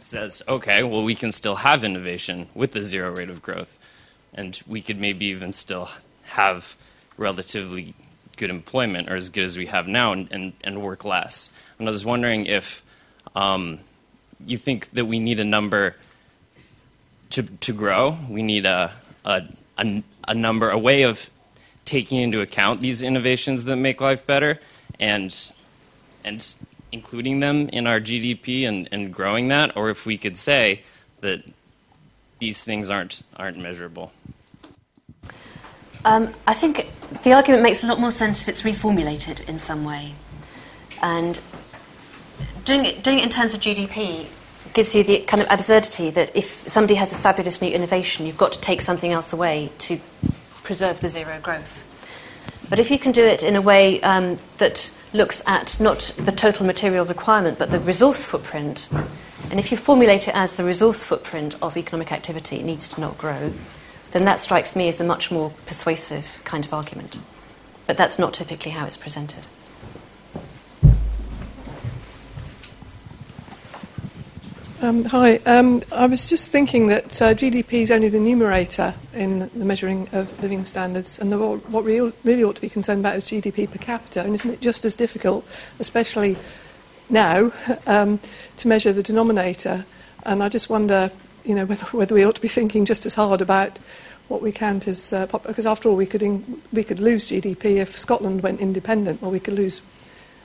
says, okay, well, we can still have innovation with the zero rate of growth, and we could maybe even still have relatively good employment or as good as we have now and, and, and work less. And I was wondering if um, you think that we need a number to, to grow, we need a, a, a, a number, a way of taking into account these innovations that make life better and, and including them in our GDP and, and growing that, or if we could say that these things aren't, aren't measurable. Um, I think the argument makes a lot more sense if it's reformulated in some way. And doing it, doing it in terms of GDP gives you the kind of absurdity that if somebody has a fabulous new innovation, you've got to take something else away to preserve the zero growth. But if you can do it in a way um, that looks at not the total material requirement but the resource footprint, and if you formulate it as the resource footprint of economic activity needs to not grow, then that strikes me as a much more persuasive kind of argument. But that's not typically how it's presented. Um, hi, um, I was just thinking that uh, GDP is only the numerator in the measuring of living standards, and the, what we really ought to be concerned about is GDP per capita, and isn't it just as difficult, especially now, *laughs* um, to measure the denominator? And I just wonder you know, whether, whether, we ought to be thinking just as hard about what we count as uh, pop- because after all, we could in- we could lose GDP if Scotland went independent, or we could lose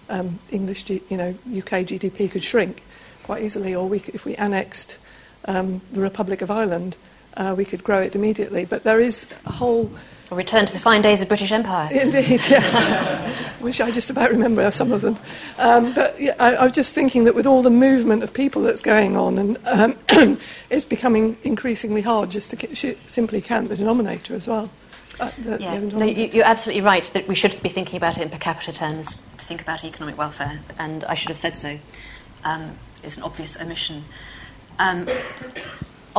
um, English, G- you know, UK GDP could shrink quite easily, or we if we annexed um, the Republic of Ireland, uh, we could grow it immediately. But there is a whole. Or return to the fine days of British Empire. *laughs* Indeed, yes. *laughs* Wish I just about remember some of them. Um, but yeah, I, I, was just thinking that with all the movement of people that's going on, and um, *clears throat* it's becoming increasingly hard just to simply count the denominator as well. Uh, the, yeah. The no, you, are absolutely right that we should be thinking about it in per capita terms to think about economic welfare, and I should have said so. Um, is an obvious omission.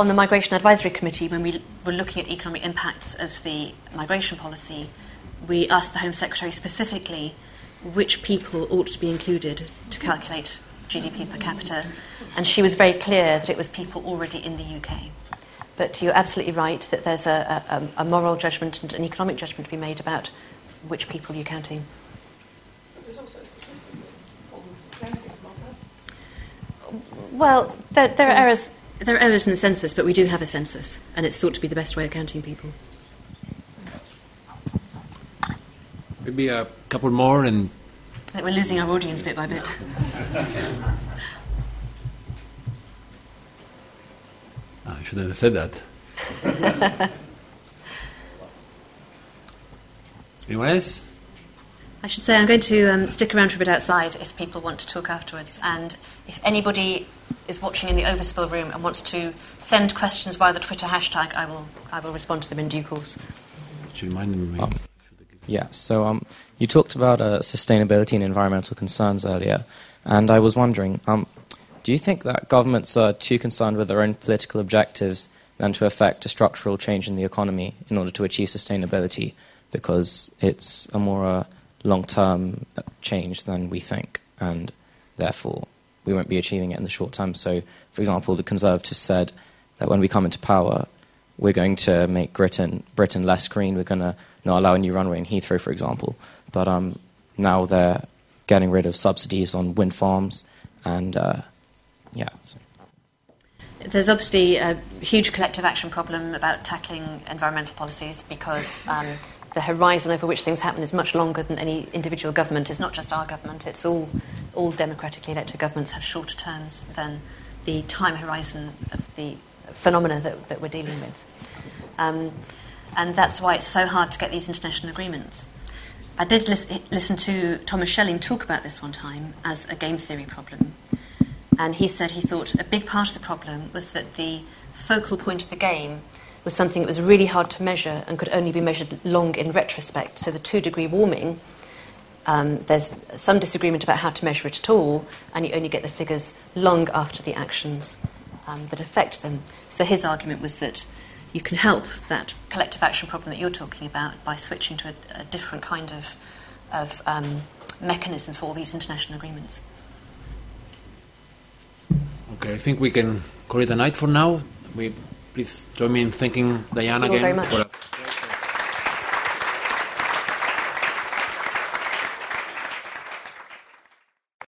On the Migration Advisory Committee, when we were looking at economic impacts of the migration policy, we asked the Home Secretary specifically which people ought to be included to calculate GDP per capita, and she was very clear that it was people already in the UK. But you're absolutely right that there's a, a, a moral judgment and an economic judgment to be made about which people you're counting. Well, there, there are errors. There are errors in the census, but we do have a census, and it's thought to be the best way of counting people. Maybe a couple more, and we're losing our audience bit by bit. Ah, I shouldn't have said that. *laughs* Anyone else? I should say I'm going to um, stick around for a bit outside if people want to talk afterwards. And if anybody is watching in the overspill room and wants to send questions via the Twitter hashtag, I will, I will respond to them in due course. Should you mind um, Yeah, so um, you talked about uh, sustainability and environmental concerns earlier, and I was wondering um, do you think that governments are too concerned with their own political objectives than to effect a structural change in the economy in order to achieve sustainability? Because it's a more uh, long term change than we think, and therefore we won't be achieving it in the short term. So, for example, the Conservatives said that when we come into power, we're going to make Britain, Britain less green. We're going to not allow a new runway in Heathrow, for example. But um, now they're getting rid of subsidies on wind farms, and uh, yeah. So. There's obviously a huge collective action problem about tackling environmental policies because um, the horizon over which things happen is much longer than any individual government. It's not just our government, it's all, all democratically elected governments have shorter terms than the time horizon of the phenomena that, that we're dealing with. Um, and that's why it's so hard to get these international agreements. I did lis- listen to Thomas Schelling talk about this one time as a game theory problem. And he said he thought a big part of the problem was that the focal point of the game was something that was really hard to measure and could only be measured long in retrospect. So the two degree warming, um, there's some disagreement about how to measure it at all, and you only get the figures long after the actions um, that affect them. So his argument was that you can help that collective action problem that you're talking about by switching to a, a different kind of, of um, mechanism for all these international agreements. Okay, I think we can call it a night for now. We Please join me in thanking Diane Thank again.